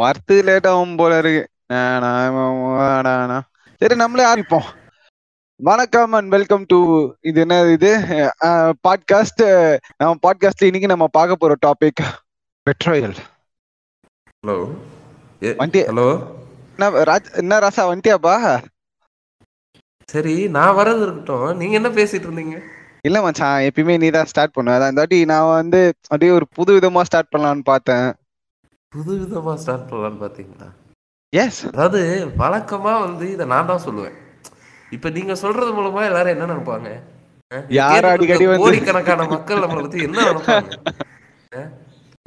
வரத்து லேட் ஆகும் போல இருக்கு. சரி நம்மளே ஆரம்பிப்போம். வணக்கம் அண்ட் வெல்கம் டு இது என்ன இது? பாட்காஸ்ட் நம்ம பாட்காஸ்ட்ல இன்னைக்கு நம்ம பார்க்க போற டாபிக் பெட்ரோயல் ஹலோ வண்டி ஹலோ என்ன ராஜ் என்ன ராசா வந்துட்டியாப்பா சரி நான் வரது இருக்கட்டும். நீங்க என்ன பேசிட்டு இருந்தீங்க? இல்ல மச்சான் எப்பயுமே நீ தான் ஸ்டார்ட் பண்ணுவ. அதான் இந்த வாட்டி நான் வந்து அப்படியே ஒரு புது விதமா ஸ்டார்ட் பண்ணலாம்னு பார்த்தேன். புது விதமா ஸ்டார்ட் பண்ணலாம்னு பாத்தீங்களா? எஸ் அதாவது வழக்கமா வந்து இதை நான் தான் சொல்லுவேன். இப்ப நீங்க சொல்றது மூலமா எல்லாரும் என்ன நினைப்பாங்க? யார் அடிக்கடி கோடிக்கணக்கான மக்கள் நம்மளை பத்தி என்ன நினைப்பாங்க?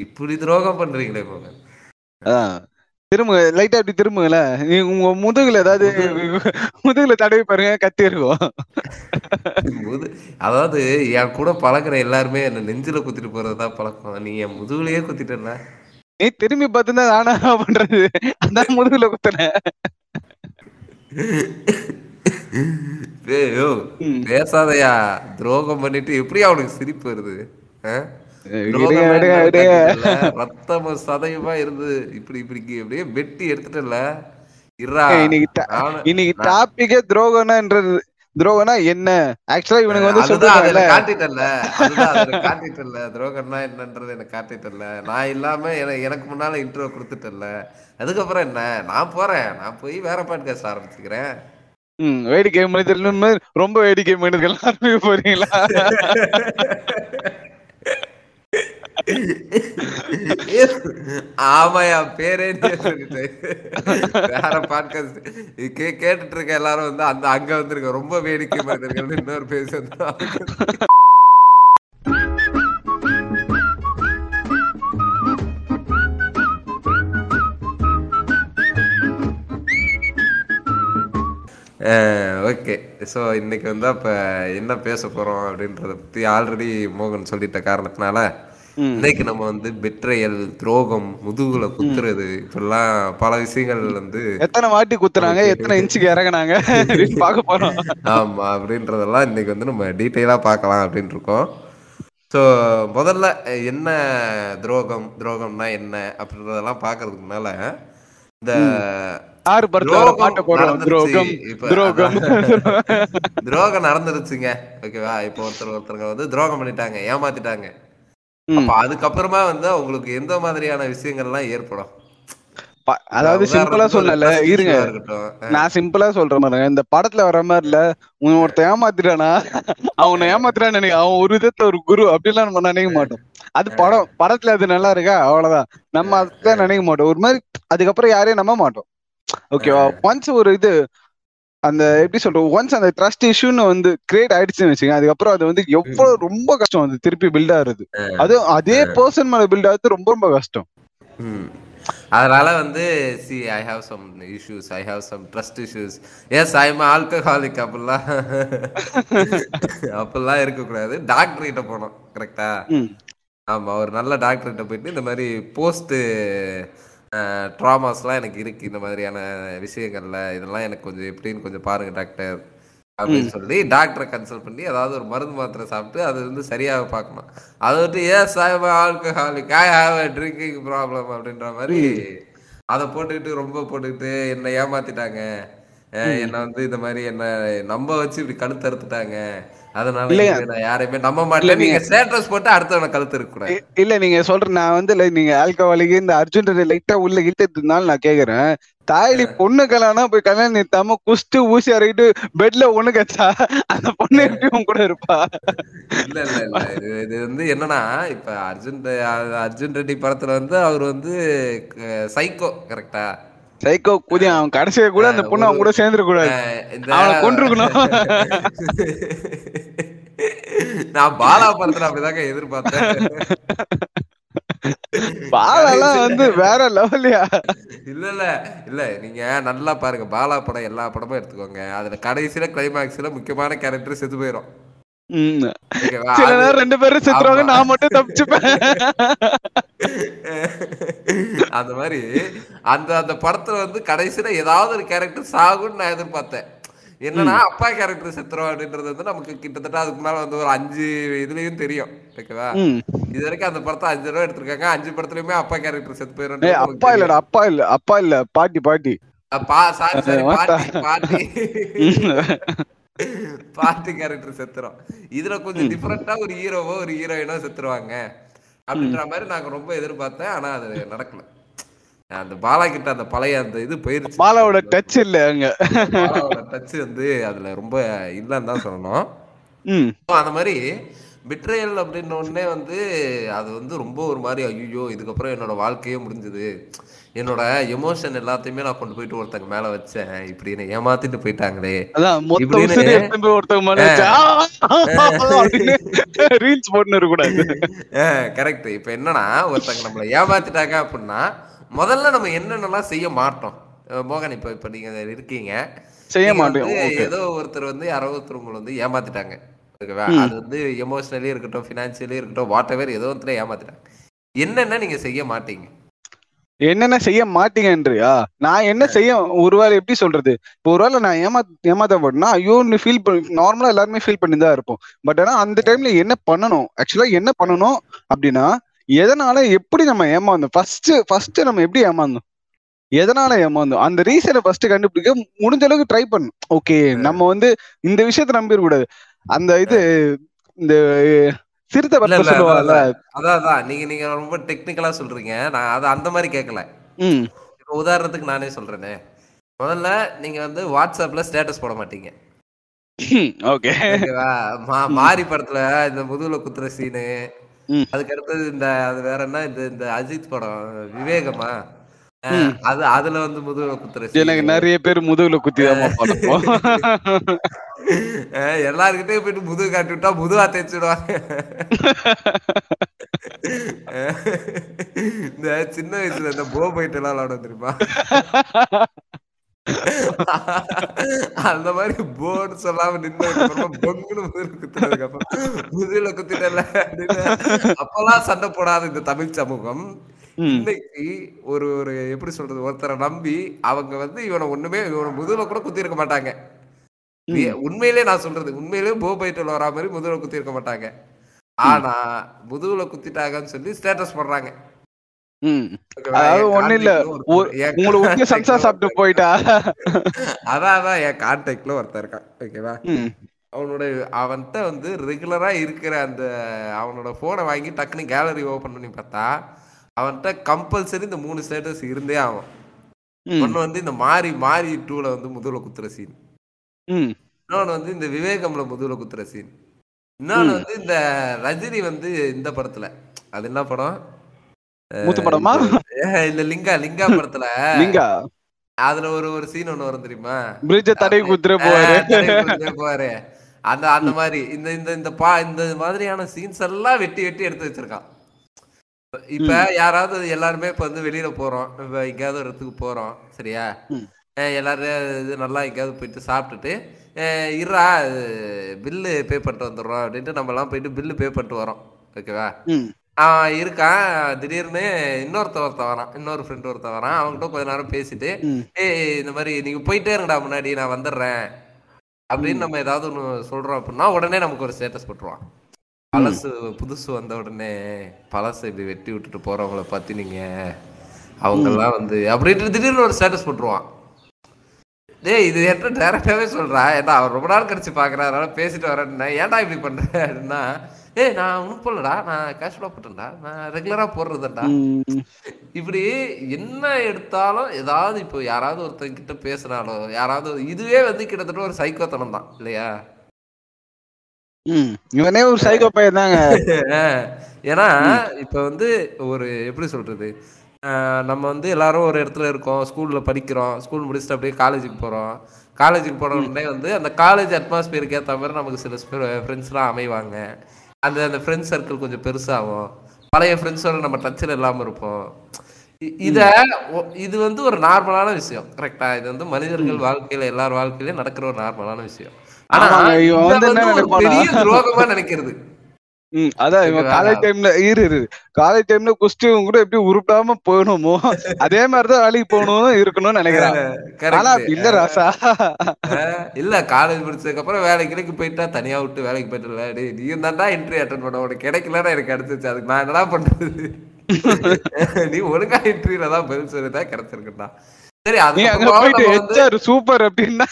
இப்படி துரோகம் பண்றீங்களே போங்க. திரும்புங்க. லைட்டா அப்படி திரும்புங்கள. உங்க முதுகுல ஏதாவது முதுகுல தடவி பாருங்க கத்தி இருக்கும். அதாவது என் கூட பழகுற எல்லாருமே என்ன நெஞ்சில குத்திட்டு போறதுதான் பழக்கம். நீ என் முதுகுலயே குத்திட்டல நீ திரும்பி பார்த்துதான் நானா பண்றது? அதான் முதுகுல ம். பேசாதயா. துரோகம் பண்ணிட்டு எப்படி அவனுக்கு சிரிப்பு வருது? ரத்தமும் சதையுமா இருந்து இப்படி இப்படி அப்படியே வெட்டி எடுத்துட்டல இன்னைக்கு டாபிக்கே துரோகம்ன்றது துரோகம்னா என்ன? ஆக்சுவலா இவனுக்கு வந்து காட்டிட்டல்ல அதை எனக்கு காட்டிட்டல்ல துரோகம்னா என்னன்றது எனக்கு காட்டிட்டல்ல நான் இல்லாம என- எனக்கு முன்னால இன்ட்ரோ கொடுத்துட்டல்ல அதுக்கப்புறம் என்ன? நான் போறேன். நான் போய் வேற பாட்காஸ்ட் ஆரம்பிச்சுக்கிறேன். ம் வேடிக்கை மனிதர்கள் ரொம்ப வேடிக்கை மனிதர்கள் ஆரம்பிக்க போறீங்களா? ஆமாயா பேரே வேற பாட்காஸ்ட் கே கேட்டுட்டு இருக்க எல்லாரும் வந்து அந்த அங்க வந்திருக்க ரொம்ப வேடிக்கை மனிதர்கள் இன்னொரு பேச ஓகே. ஸோ இன்னைக்கு வந்து அப்போ என்ன பேச போறோம் அப்படின்றத பத்தி ஆல்ரெடி மோகன் சொல்லிட்ட காரணத்தினால இன்னைக்கு நம்ம வந்து பெட்ரையல் துரோகம் முதுகுல குத்துறது இப்பெல்லாம் பல விஷயங்கள் வந்து எத்தனை வாட்டி குத்துறாங்க எத்தனை இன்ச்சுக்கு இறங்குனாங்க பார்க்க போறோம். ஆமா அப்படின்றதெல்லாம் இன்னைக்கு வந்து நம்ம டீட்டெயிலா பார்க்கலாம் அப்படின்னு இருக்கோம். ஸோ முதல்ல என்ன துரோகம் துரோகம்னா என்ன அப்படின்றதெல்லாம் பார்க்கறதுக்கு முன்னால இந்த அதான். துரோகம் நடந்துருச்சுங்க. ஓகேவா? இப்போ ஒருத்தர் ஒருத்தருங்க வந்து துரோகம் பண்ணிட்டாங்க ஏமாத்திட்டாங்க. ம். அப்ப அதுக்கப்புறமா வந்து அவங்களுக்கு எந்த மாதிரியான விஷயங்கள்லாம் ஏற்படும்? ப- அதாவது சிம்பிளா உதாரணத்துக்கு ஒரு சொல்லல trust இருங்க. இருக்கட்டும் நான் சிம்பிளா சொல்ற மாதிரி இந்த படத்துல வர மாதிரி இல்ல உன் ஒருத்தன் ஏமாத்திட்டானா? அவனை ஏமாத்துறான்னு நினைக்க அவன் ஒரு விதத்துல ஒரு குரு அப்படிலாம் நம்ம நினைக்க மாட்டோம். அது படம் படத்துல அது நல்லா இருக்கா? அவ்வளவுதான். நம்ம அதுதான் நினைக்க மாட்டோம். ஒரு மாதிரி அதுக்கப்புறம் யாரையும் நம்ப மாட்டோம். ஓகேவா? ஒன்ஸ் ஒரு இது அந்த எப்படி சொல்றோம் ஒன்ஸ் அந்த ட்ரஸ்ட் இஷ்யூன்னு வந்து கிரியேட் ஆயிடுச்சுன்னு வச்சுங்க அதுக்கப்புறம் அது வந்து எவ்வளவு ரொம்ப கஷ்டம் அது திருப்பி பில்ட் ஆகுறது. அதுவும் அதே பர்சன் மேல பில்ட் ஆகுறது ரொம்ப ரொம்ப கஷ்டம். அதனால வந்து see I have some issues I have some trust issues as I am alcoholic அப்படிலாம். அப்படிலாம் இருக்கக்கூடாது. டாக்டர் கிட்ட போனோம் கரெக்டா. ஆமா ஒரு நல்ல டாக்டர் கிட்ட போயிட்டு இந்த மாதிரி போஸ்ட் ட்ராமாஸ்லாம் எனக்கு இருக்கு. இந்த மாதிரியான விஷயங்கள்ல இதெல்லாம் எனக்கு கொஞ்சம் எப்படின்னு கொஞ்சம் பாருங்க டாக்டர் அப்படின்னு சொல்லி டாக்டரை கன்சல்ட் பண்ணி அதாவது ஒரு மருந்து மாத்திரை சாப்பிட்டு அது வந்து சரியாக பார்க்கணும். அதை விட்டு as I alcoholic I have a drinking problem அப்படின்ற மாதிரி அதை போட்டுக்கிட்டு ரொம்ப போட்டுக்கிட்டு என்னை ஏமாத்திட்டாங்க. என்னை வந்து இந்த மாதிரி என்ன நம்ப வச்சு இப்படி கழுத்து அறுத்துட்டாங்க. அதனால நான் யாரையுமே நம்ப மாட்டேன். நீங்க ஸ்டேட்டஸ் போட்டு அடுத்தவனை கழுத்து இருக்க கூடாது. இல்ல நீங்க சொல்ற நான் வந்து நீங்க ஆல்கஹாலிக் இந்த அர்ஜுன் லைட்டா உள்ள இழுத்ததுனால நான் கேக்குறேன். தாயலி பொண்ணு கல்யாணம் போய் கல்யாணம் நிறுத்தாம குஸ்டு ஊசி அறையிட்டு பெட்ல ஒண்ணு கச்சா அந்த பொண்ணு எப்படி கூட இருப்பா? இல்ல இல்ல இல்ல. இது வந்து என்னன்னா இப்ப அர்ஜுன் அர்ஜுன் ரெட்டி படத்துல வந்து அவர் வந்து சைக்கோ கரெக்டா சைக்கோ குதி அவன் கடைசியா கூட அந்த பொண்ணு அவன் கூட சேர்ந்துட கூடாது அவனை கொன்றுக்கணும். நான் பாலா படத்துல அப்படிதாங்க எதிர்பார்த்தேன். பாலெல்லாம் வந்து வேற லெவல்லையா? இல்ல இல்ல இல்ல நீங்க நல்லா பாருங்க. பாலா படம் எல்லா படமும் எடுத்துக்கோங்க. அதுல கடைசியில கிளைமாக்ஸ்ல முக்கியமான கேரக்டர் செத்து போயிடும் சில அது- நேரம் ரெண்டு பேரும் செத்துருவாங்க. நான் மட்டும் தப்பிச்சுப்பேன். அந்த மாதிரி அந்த அந்த படத்துல வந்து கடைசியில ஏதாவது ஒரு கேரக்டர் சாகும்னு நான் எதிர்பார்த்தேன். என்னன்னா அப்பா கேரக்டர் செத்துரும் அப்படின்றது வந்து நமக்கு கிட்டத்தட்ட அதுக்கு மேல வந்து ஒரு அஞ்சு இதுலயும் தெரியும் ஓகேவா? இது வரைக்கும் அந்த படத்தை அஞ்சு தடவை எடுத்திருக்காங்க. அஞ்சு படத்துலயுமே அப்பா கேரக்டர் செத்து போயிடும் அப்பா இல்லடா அப்பா இல்ல அப்பா இல்ல பாட்டி பாட்டி. சாரி சாரி பாட்டி பாட்டி. பாட்டி கேரக்டர் செத்துரும். இதுல கொஞ்சம் டிஃபரெண்டா ஒரு ஹீரோவோ ஒரு ஹீரோயினோ செத்துருவாங்க. அப்படின்ற மாதிரி நாங்க ரொம்ப எதிர்பார்த்தேன். ஆனா அது நடக்கல. அந்த பாலா கிட்ட அந்த பழைய அந்த இது போயிருச்சு. மாலாவோட டச் இல்ல அங்க. டச் வந்து அதுல ரொம்ப இல்லைன்னு தான் சொல்லணும். அந்த மாதிரி பிட்ரேயல் அப்படின்ற உடனே வந்து அது வந்து ரொம்ப ஒரு மாதிரி ஐயோ இதுக்கப்புறம் என்னோட வாழ்க்கையே முடிஞ்சது. என்னோட எமோஷன் எல்லாத்தையுமே நான் கொண்டு போயிட்டு ஒருத்தங்க மேல வச்சேன். இப்படி என்னை ஏமாத்திட்டு போயிட்டாங்களே. இப்படின்னு- ரீல்ஸ் போட்டுன்னு இருக்கக்கூடாது. கரெக்ட் இப்ப என்னன்னா ஒருத்தங்க நம்மளை ஏமாத்திட்டாங்க அப்படின்னா முதல்ல நம்ம என்னென்னலாம் செய்ய மாட்டோம். மோகன் இப்ப இப்ப நீங்க இருக்கீங்க. செய்ய ஓகே. ஏதோ ஒருத்தர் வந்து யாரோ ஒருத்தர் உங்களை வந்து ஏமாத்திட்டாங்க. அது வந்து எமோஷனலி இருக்கட்டும் ஃபினான்ஷியலி இருக்கட்டும் வாட் எவர் ஏதோ ஒருத்தர ஏமாத்திட்டாங்க என்னென்ன நீங்க செய்ய மாட்டீங்க? என்னென்ன செய்ய மாட்டீங்கன்றியா நான் என்ன செய்ய ஒருவேளை எப்படி சொல்றது? இப்போ ஒருவேளை நான் ஏமா ஏமாத்த போட்டேன்னா ஐயோ நீ ஃபீல் பண்ணி நார்மலா எல்லாருமே ஃபீல் பண்ணி தான் இருப்போம். பட் ஆனா அந்த டைம்ல என்ன பண்ணணும்? ஆக்சுவலா என்ன பண்ணணும் அப்படின்னா எதனால எப்படி நம்ம ஏமாந்தோம்? ஃபர்ஸ்ட் ஃபர்ஸ்ட் நம்ம எப்படி ஏமாந்தோம்? எதனால ஏமாந்தோம்? அந்த ரீசனை ஃபர்ஸ்ட் கண்டுபிடிக்க முடிஞ்ச அளவுக்கு ட்ரை பண்ணும் ஓகே நம்ம வந்து இந்த விஷயத்த நம்பிட கூடாது அந்த இது இந்த சிறுத்தை இல்ல, சொல்லுவாங்கல்ல? அதான் அதான். நீங்க நீங்க ரொம்ப டெக்னிக்கலா சொல்றீங்க. நான் அது அந்த மாதிரி கேட்கல உதாரணத்துக்கு நானே சொல்றேனே. முதல்ல நீங்க வந்து வாட்ஸ்அப்ல ஸ்டேட்டஸ் போட மாட்டீங்க. ஓகே. மாரி படத்துல இந்த முதுகுல குத்துற சீனு. அதுக்கு அடுத்தது இந்த அது வேற என்ன? இந்த இந்த அஜித் படம் விவேகமா? அது அதுல வந்து முதுகுல குத்துற எனக்கு நிறைய பேர் முதுகுல குத்தி தான் எல்லார்கிட்டயும் போயிட்டு முதுகு காட்டி விட்டா முதுகா தேய்ச்சிடுவாங்க. இந்த சின்ன வயசுல இந்த போ போயிட்டு எல்லாம் விளாட தெரியுமா? அந்த மாதிரி போர்டு சொல்லாம அப்புறமா பொங்குன்னு முதுகுல குத்துனதுக்கு அப்புறம் குத்திட்டல அப்படின்னு. அப்பெல்லாம் சண்டை போடாத இந்த தமிழ் சமூகம். இன்னைக்கு ஒரு ஒரு எப்படி சொல்றது ஒருத்தரை நம்பி அவங்க வந்து இவனை ஒண்ணுமே இவனை முதுகுல கூட குத்தி இருக்க மாட்டாங்க. உண்மையிலே நான் சொல்றது உண்மையிலே போ பைட்டில் வரா மாதிரி முதுகுல குத்தி இருக்க மாட்டாங்க. ஆனா முதுகுல குத்திட்டாங்கன்னு சொல்லி ஸ்டேட்டஸ் போடுறாங்க. ஒண்ணும் இல்ல. சம்சா சாப்பிட்டு போயிட்டா? அதான் அதான் என் கான்டாக்ட்ல ஒருத்தர் இருக்கான். ஓகேவா. அவனோட அவன்கிட்ட வந்து ரெகுலரா இருக்கிற அந்த அவனோட போனை வாங்கி டக்குன்னு கேலரி ஓபன் பண்ணி பார்த்தா அவன்கிட்ட கம்பல்சரி இந்த மூணு ஸ்டேட்டஸ் இருந்தே ஆகும். ஒன்னு வந்து இந்த மாரி மாரி டூல வந்து முதுகுல குத்துற சீன் ம். இன்னொன்னு வந்து இந்த விவேகம்ல முதுகுல குத்துற சீன் இன்னொன்னு வந்து இந்த ரஜினி வந்து இந்த படத்துல அது என்ன படம்? மூத்து படமா? இல்ல லிங்கா லிங்கா படத்துல. நீங்க அதுல ஒரு ஒரு சீன் ஒண்ணு வரும் தெரியுமா? பிரிட்ஜ தடவி குத்துற போவாரு. போவாரு. அந்த அந்த மாதிரி இந்த இந்த இந்த பா இந்த மாதிரியான சீன்ஸ் எல்லாம் வெட்டி வெட்டி எடுத்து வச்சிருக்கான். இப்ப யாராவது எல்லாருமே இப்ப வந்து வெளியில போறோம். இப்ப எங்கேயாவது ஒரு இடத்துக்கு போறோம். சரியா? எல்லாரும் இது நல்லா எங்கேயாவது போயிட்டு சாப்பிட்டுட்டு இருடா பில்லு பே பண்ணிட்டு வந்துடுறோம் அப்படின்ட்டு நம்ம எல்லாம் போயிட்டு பில்லு பே பண்ணிட்டு வரோம். ஓகேவா. அவன் இருக்கான். திடீர்னு இன்னொருத்த ஒருத்தன் வரான். இன்னொரு ஃப்ரெண்ட் ஒருத்தன் வரான். அவன்கிட்ட கொஞ்ச நேரம் பேசிட்டு. ஏய் இந்த மாதிரி நீங்க போயிட்டே இருங்கடா முன்னாடி நான் வந்துடுறேன். அப்படின்னு நம்ம ஏதாவது ஒன்று சொல்றோம் அப்படின்னா உடனே நமக்கு ஒரு ஸ்டேட்டஸ் போட்டுருவான். பழசு புதுசு வந்த உடனே பழசு இப்படி வெட்டி விட்டுட்டு போறவங்கள பத்தி நீங்க அவங்கெல்லாம் வந்து அப்படின்ட்டு திடீர்னு ஒரு ஸ்டேட்டஸ் போட்டுருவான். டேய் இது என்கிட்ட டேரக்டாவே சொல்றா. ஏன்னா அவர் ரொம்ப நாள் கழிச்சு பாக்குறேன். அதனால பேசிட்டு வரேன்னா ஏன்டா இப்படி பண்ற? அப்படின்னா ஏய் நான் ஒன்றும் போடலடா. நான் கேஷுவலாக போட்டேன்டா. நான் ரெகுலராக போடுறதுடா. இப்படி என்ன எடுத்தாலும் ஏதாவது இப்போ யாராவது ஒருத்தங்க கிட்ட பேசுனாலோ யாராவது இதுவே வந்து கிட்டத்தட்ட ஒரு சைக்கோத்தனம் தான் இல்லையா. இவனே ஒரு சைக்கோ பையன் தாங்க. ஏன்னா இப்ப வந்து ஒரு எப்படி சொல்றது? நம்ம வந்து எல்லாரும் ஒரு இடத்துல இருக்கோம் ஸ்கூல்ல படிக்கிறோம் ஸ்கூல் முடிச்சுட்டு அப்படியே காலேஜுக்கு போறோம். காலேஜுக்கு போன உடனே வந்து அந்த காலேஜ் அட்மாஸ்பியருக்கு ஏற்ற மாதிரி நமக்கு சில ஃப்ரெண்ட்ஸ்லாம் அமைவாங்க. அந்த அந்த ஃப்ரெண்ட்ஸ் சர்க்கிள் கொஞ்சம் பெருசாகும். பழைய ஃப்ரெண்ட்ஸோட நம்ம டச்சில் இல்லாமல் இருப்போம். இத இது வந்து ஒரு நார்மலான விஷயம். கரெக்டா இது வந்து மனிதர்கள் வாழ்க்கையில எல்லார் வாழ்க்கையிலயும் நடக்கிற ஒரு நார்மலான விஷயம். ஆனா? பெரிய துரோகமா நினைக்கிறது. ம் அதான் இவன்? காலேஜ் டைம்ல இரு இரு காலேஜ் டைம்ல குஸ்டி கூட எப்படி உருப்பிடாம போகணுமோ அதே மாதிரிதான் வேலைக்கு போகணும் இருக்கணும்னு நினைக்கிறான். ஆனா இல்ல ராசா. இல்ல காலேஜ் முடிச்சதுக்கு அப்புறம் வேலைக்கு வேலைக்கு போயிட்டா தனியா விட்டு வேலைக்கு போயிட்டு டேய் நீ தான்டா இன்டர்வியூ அட்டன் பண்ண உனக்கு கிடைக்கலன்னா எனக்கு கிடைச்சிச்சு அதுக்கு நான் என்னடா பண்றது? நீ ஒழுங்கா இன்டர்வியூல தான் பதில் சொல்லிட்டா கிடைச்சிருக்குடா சரி ஹெச்ஆர் சூப்பர் அப்படின்னா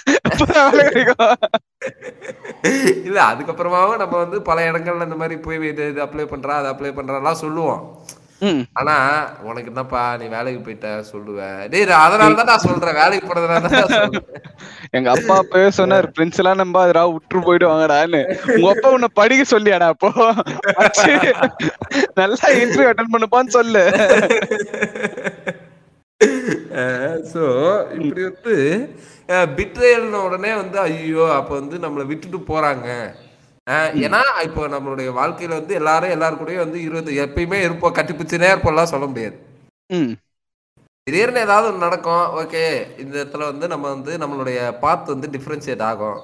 இல்ல அதுக்கப்புறமாவும் நம்ம வந்து பல இடங்கள்ல இந்த மாதிரி போய் இது இது அப்ளை பண்றா அது அப்ளை பண்றாலாம் சொல்லுவோம். ஆனா உனக்கு என்னப்பா நீ வேலைக்கு போயிட்ட சொல்லுவ. டேய் அதனால தான் நான் சொல்றேன். வேலைக்கு போனதுனால தான் எங்க அப்பா அப்பவே சொன்னாரு ஃப்ரெண்ட்ஸ் எல்லாம் நம்பாதடா விட்டு போயிட்டு வாங்கடான்னு. உங்க அப்பா உன்னை படிக்க சொல்லியாடா அப்போ. நல்லா இன்டர்வியூ அட்டன் பண்ணுப்பான்னு சொல்லு. ஸோ இப்படி வந்து பிட்ரேல்ன உடனே வந்து ஐயோ அப்போ வந்து நம்மளை விட்டுட்டு போறாங்க. அஹ், ஏன்னா இப்போ நம்மளுடைய வாழ்க்கையில வந்து எல்லாரும் எல்லாரு கூடயும் வந்து இருபது எப்பயுமே இருப்போம். கட்டிப்பிச்சுனே இருப்போம்லாம் சொல்ல முடியாது. திடீர்னு ஏதாவது ஒன்று நடக்கும். ஓகே இந்த இடத்துல வந்து நம்ம வந்து நம்மளுடைய பாத் வந்து டிஃப்ரென்ஷியேட் ஆகும்.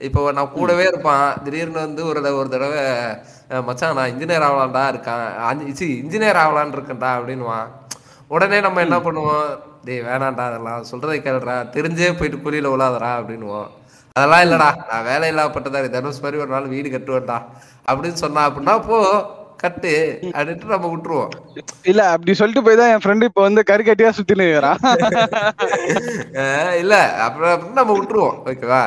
இப்போ நான் கூடவே இருப்பான். திடீர்னு வந்து ஒரு தடவை ஒரு தடவை மச்சான் நான் இன்ஜினியர் ஆகலான்டா இருக்கான். இன்ஜினியர் ஆகலான்னு இருக்கேன்டா அப்படின்னுவான். உடனே நம்ம என்ன பண்ணுவோம்? டேய் வேணாம்டா அதெல்லாம் சொல்றதை கேளுடா தெரிஞ்சே போயிட்டு குழியில விழாதடா அப்படின்னுவோம். அதெல்லாம் இல்லடா நான் வேலை இல்லாப்பட்டதாரி தனுஷ் மாதிரி ஒரு நாள் வீடு கட்டுவேன்டா அப்படின்னு சொன்னா அப்படின்னா போ கட்டு அப்படின்ட்டு நம்ம விட்டுருவோம். இல்ல அப்படி சொல்லிட்டு போய் தான் என் ஃப்ரெண்டு இப்ப வந்து கறிக்கட்டியா சுத்தி நிற்கிறான் இல்ல அப்புறம் நம்ம விட்டுருவோம் ஓகேவா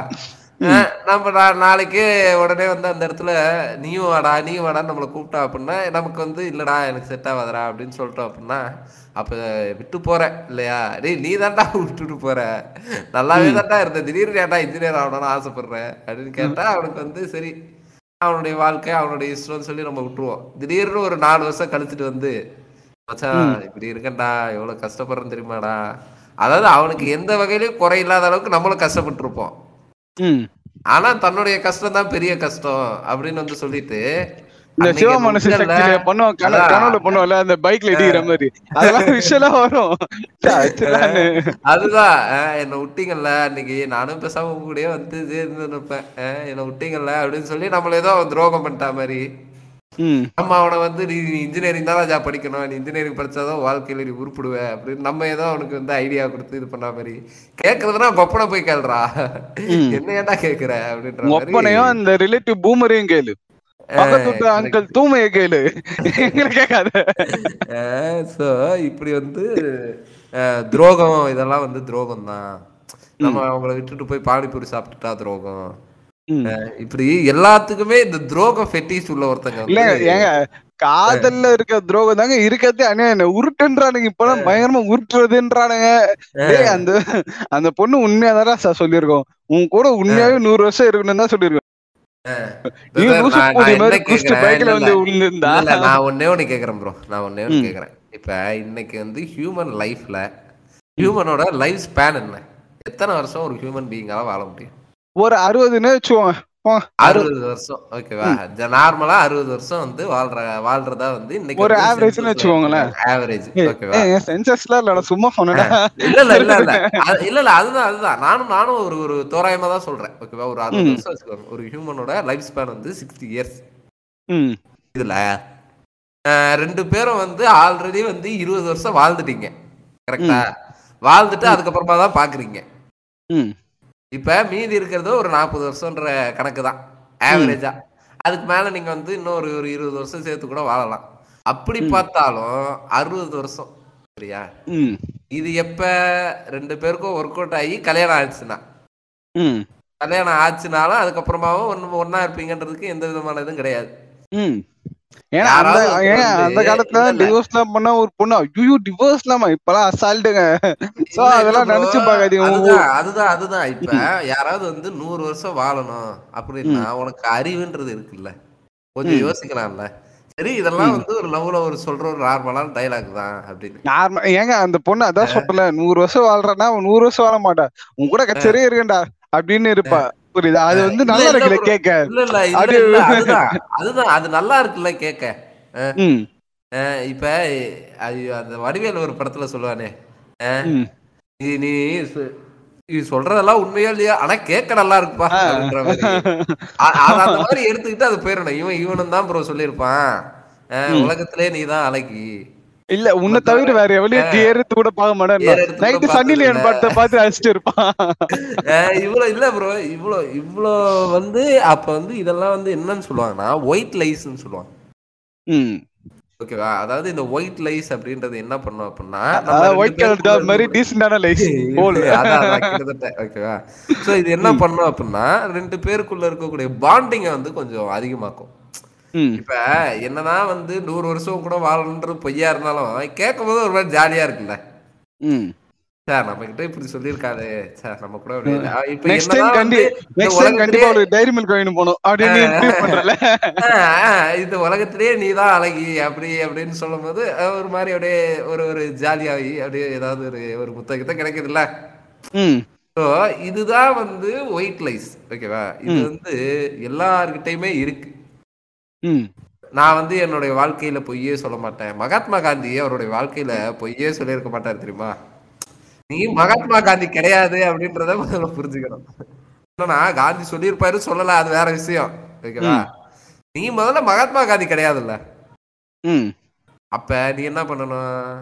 நம்ம நாளைக்கு உடனே வந்து அந்த இடத்துல நீயும் வாடா நீயும் வாடான்னு நம்மளை கூப்பிட்டா அப்படின்னா நமக்கு வந்து இல்லடா எனக்கு செட் ஆகாதடா அப்படின்னு சொல்லிட்டோம் அப்படின்னா அப்ப விட்டு போற இல்லையா? டேய் நீ தான்டா விட்டுட்டு போற. நல்லாவே தான்டா இருந்த. திடீர்னு ஏன்டா இன்ஜினியர் ஆகணும்னு ஆசைப்படுறேன். அப்படின்னு கேட்டா அவனுக்கு வந்து சரி அவனுடைய வாழ்க்கை அவனுடைய இஷ்டம்னு சொல்லி நம்ம விட்டுருவோம். திடீர்னு ஒரு நாலு வருஷம் கழிச்சிட்டு வந்து மச்சான் இப்படி இருக்கேன்டா எவ்வளவு கஷ்டப்படுறேன் தெரியுமாடா? அதாவது அவனுக்கு எந்த வகையிலயும் குறை இல்லாத அளவுக்கு நம்மளும் கஷ்டப்பட்டிருப்போம். ம். ஆனா தன்னுடைய கஷ்டம் தான் பெரிய கஷ்டம் அப்படின்னு வந்து சொல்லிட்டு இந்த சிவ மனசு சக்தியில பண்ணுவோம். கனவுல பண்ணுவோம்ல அந்த பைக்ல இடிக்கிற மாதிரி. அதெல்லாம் விஷயம் வரும். அதுதான். என்னை விட்டீங்கல்ல அன்னைக்கு நானும் பேசாம உங்க கூடயே வந்து அஹ், என்னை விட்டீங்கல்ல அப்படின்னு சொல்லி நம்மள ஏதோ துரோகம் பண்ணிட்டா மாதிரி. நம்ம அவனை வந்து நீ இன்ஜினியரிங் தான் ராஜா படிக்கணும். நீ இன்ஜினியரிங் படிச்சாதான் வாழ்க்கையில நீ உருப்பிடுவ. அப்படின்னு நம்ம ஏதோ அவனுக்கு வந்து ஐடியா கொடுத்து இது பண்ண மாதிரி. கேட்கறதுனா கொப்பனை போய் கேளுடா. என்ன ஏன்டா கேக்குற அப்படின்ற அந்த ரிலேட்டிவ் பூமரையும் கேளு. அங்கிள் தூமைய கேளு. கேட்காத. ஸோ இப்படி வந்து துரோகம் இதெல்லாம் வந்து துரோகம் தான் நம்ம அவங்கள விட்டுட்டு போய் பானிபூரி சாப்பிட்டுட்டா துரோகம். இப்படி எல்லாத்துக்குமே இந்த துரோகம் ஃபெட்டிஸ் உள்ள ஒருத்தங்க இல்ல ஏங்க காதல்ல இருக்க துரோகம் தாங்க இருக்கதே அநியாயம் உருட்டுன்றானுங்க இப்பெல்லாம் பயங்கரமா உருட்டுறதுன்றானுங்க. அந்த அந்த பொண்ணு உண்மையாதான் சார் சொல்லியிருக்கோம். உன் கூட உண்மையாவே நூறு வருஷம் இருக்கணும்னு தான் சொல்லியிருக்கோம். நான் ஒன்னே ஒண்ணு கேக்குறேன்? ப்ரோ நான் ஒன்னே ஒண்ணு கேக்குறேன் இப்ப இன்னைக்கு வந்து ஹியூமன் லைஃப்ல ஹியூமனோட லைஃப் ஸ்பேன் என்ன? எத்தனை வருஷம் ஒரு ஹியூமன் பீயிங்கால வாழ முடியும்? ஒரு அறுபதுன்னு வச்சுக்கோங்க. அறுபது வருஷம். ஓகேவா நார்மலா அறுபது வருஷம் வந்து வாழ்ற வாழ்றதா வந்து இன்னைக்கு ஒரு average-ன்னு வச்சுக்கோங்களேன். ஆவரேஜ் ஓகேவா ஏய், சென்சஸ்லாம் இல்ல சும்மா சொன்னடா இல்ல இல்ல இல்ல இல்ல. இல்ல இல்ல அதுதான் அதுதான். நானும் நானும் ஒரு ஒரு தோராயமா தான் சொல்றேன். ஓகேவா ஒரு அறுபது வருஷம் வச்சுக்கோங்க. ஒரு ஹியூமனோட லைஃப் ஸ்பேன் வந்து சிக்ஸ்டி இயர்ஸ் இதுல ரெண்டு பேரும் வந்து ஆல்ரெடி வந்து இருபது வருஷம் வாழ்ந்துட்டீங்க. கரெக்டா வாழ்ந்துட்டு அதுக்கப்புறமா தான் பாக்குறீங்க. இப்ப மீதி இருக்கிறது ஒரு நாற்பது வருஷம்ன்ற கணக்கு தான் ஆவரேஜா அதுக்கு மேல நீங்க வந்து இன்னும் ஒரு இருபது வருஷம் சேர்த்து கூட வாழலாம். அப்படி பார்த்தாலும் அறுபது வருஷம் சரியா? இது எப்ப ரெண்டு பேருக்கும் ஒர்க் அவுட் ஆகி கல்யாணம் ஆச்சுன்னா கல்யாணம் ஆச்சுனாலும் அதுக்கப்புறமாவும் ஒன்று ஒண்ணா இருப்பீங்கன்றதுக்கு எந்த விதமான இதுவும் கிடையாது. ஏன்னா அந்த ஏன் அந்த காலத்துல பண்ணா ஒரு பொண்ணு ஐயோ டிவோர்ஸ்லாமா இப்பெல்லாம் அசால்ட்டுங்க. சோ அதெல்லாம். நினைச்சு பாக்காதீங்க அதுதான் அதுதான் அதுதான். இப்ப யாராவது வந்து நூறு வருஷம் வாழணும் அப்படின்னா உனக்கு அறிவுன்றது இருக்குல்ல. கொஞ்சம் யோசிக்கலாம்ல. சரி இதெல்லாம் வந்து ஒரு லவ்ல ஒரு சொல்ற ஒரு நார்மலான டைலாக் தான் அப்படின்னு. நார்மல் ஏங்க அந்த பொண்ணு அதான் சொல்றல நூறு வருஷம் வாழ்றனா அவன் நூறு வருஷம் வாழ மாட்டா. உன் கூட கச்சேரியே இருக்கேன்டா அப்படின்னு இருப்பா. புரியுதா? அது வந்து நல்லா இருக்குல்ல. கேக்க. அதுதான் அது நல்லா இருக்குல்ல அஹ், இப்ப அந்த வடிவேல் ஒரு படத்துல சொல்லுவானே. நீ நீ இது சொல்றதெல்லாம் உண்மையா இல்லையா ஆனா கேட்க நல்லா இருக்குப்பா அந்த மாதிரி எடுத்துக்கிட்டு அது போயிடணும் இவன் இவனும் தான் ப்ரோ சொல்லியிருப்பான். உலகத்திலே நீ தான் அழகி. இல்ல உன்னை தவிர வேற எவ்வளவு ஏறது கூட பார்க்க மாட்டேன். ஏறு எடுத்து கூட நைட்டு பார்த்தது சன்னி லியோன் இல்ல. படத்தை பார்த்து அடிச்சிட்டு இருப்பான். இவ்வளவு இல்ல ப்ரோ இவ்வளோ இவ்வளோ வந்து அப்ப வந்து இதெல்லாம் வந்து என்னன்னு சொல்லுவாங்கன்னா ஒயிட் லைஸ்ன்னு சொல்லுவாங்க. ஓகேவா அதாவது இந்த ஒயிட் லைஸ் அப்படின்றது என்ன பண்ணும் அப்படின்னா ஒயிட் கலர் டாப் மாதிரி டீசென்டான கிட்டத்தட்ட. ஓகேவா சோ இது என்ன பண்ணும் அப்படின்னா ரெண்டு பேருக்குள்ள இருக்கக்கூடிய பாண்டிங்கை வந்து கொஞ்சம் அதிகமாக்கும். இப்ப என்னதான் வந்து நூறு வருஷம் கூட வாழணுன்றது பொய்யா இருந்தாலும் கேட்கும் போது ஒரு மாதிரி ஜாலியா இருக்குல்ல ம். சார் நம்ம கிட்ட இப்படி சொல்லியிருக்காரு சார் நம்ம கூட. இப்ப இந்த நெக்ஸ்ட் டைம் கண்டிப்பா உலகத்திலேயே- நீதான் அழகி அப்படி அப்படின்னு சொல்லும் போது ஒரு மாதிரி அப்படியே ஒரு ஒரு ஜாலியாகி அப்படியே ஏதாவது ஒரு ஒரு புத்தகத்தை கிடைக்குதுல்ல. ம். ஸோ இதுதான் வந்து ஒயிட் லைஸ் ஓகேவா இது வந்து எல்லார்கிட்டயுமே இருக்கு. நான் வந்து என்னுடைய வாழ்க்கையில பொய்யே சொல்ல மாட்டேன். மகாத்மா காந்தி அவருடைய வாழ்க்கையில பொய்யே சொல்லியிருக்க மாட்டார் தெரியுமா? நீ மகாத்மா காந்தி கிடையாது அப்படின்றத முதல்ல புரிஞ்சுக்கணும். என்னன்னா காந்தி சொல்லியிருப்பாரு சொல்லல அது வேற விஷயம். ஓகேவா? நீ முதல்ல மகாத்மா காந்தி கிடையாதுல்ல. அப்ப நீ என்ன பண்ணணும்?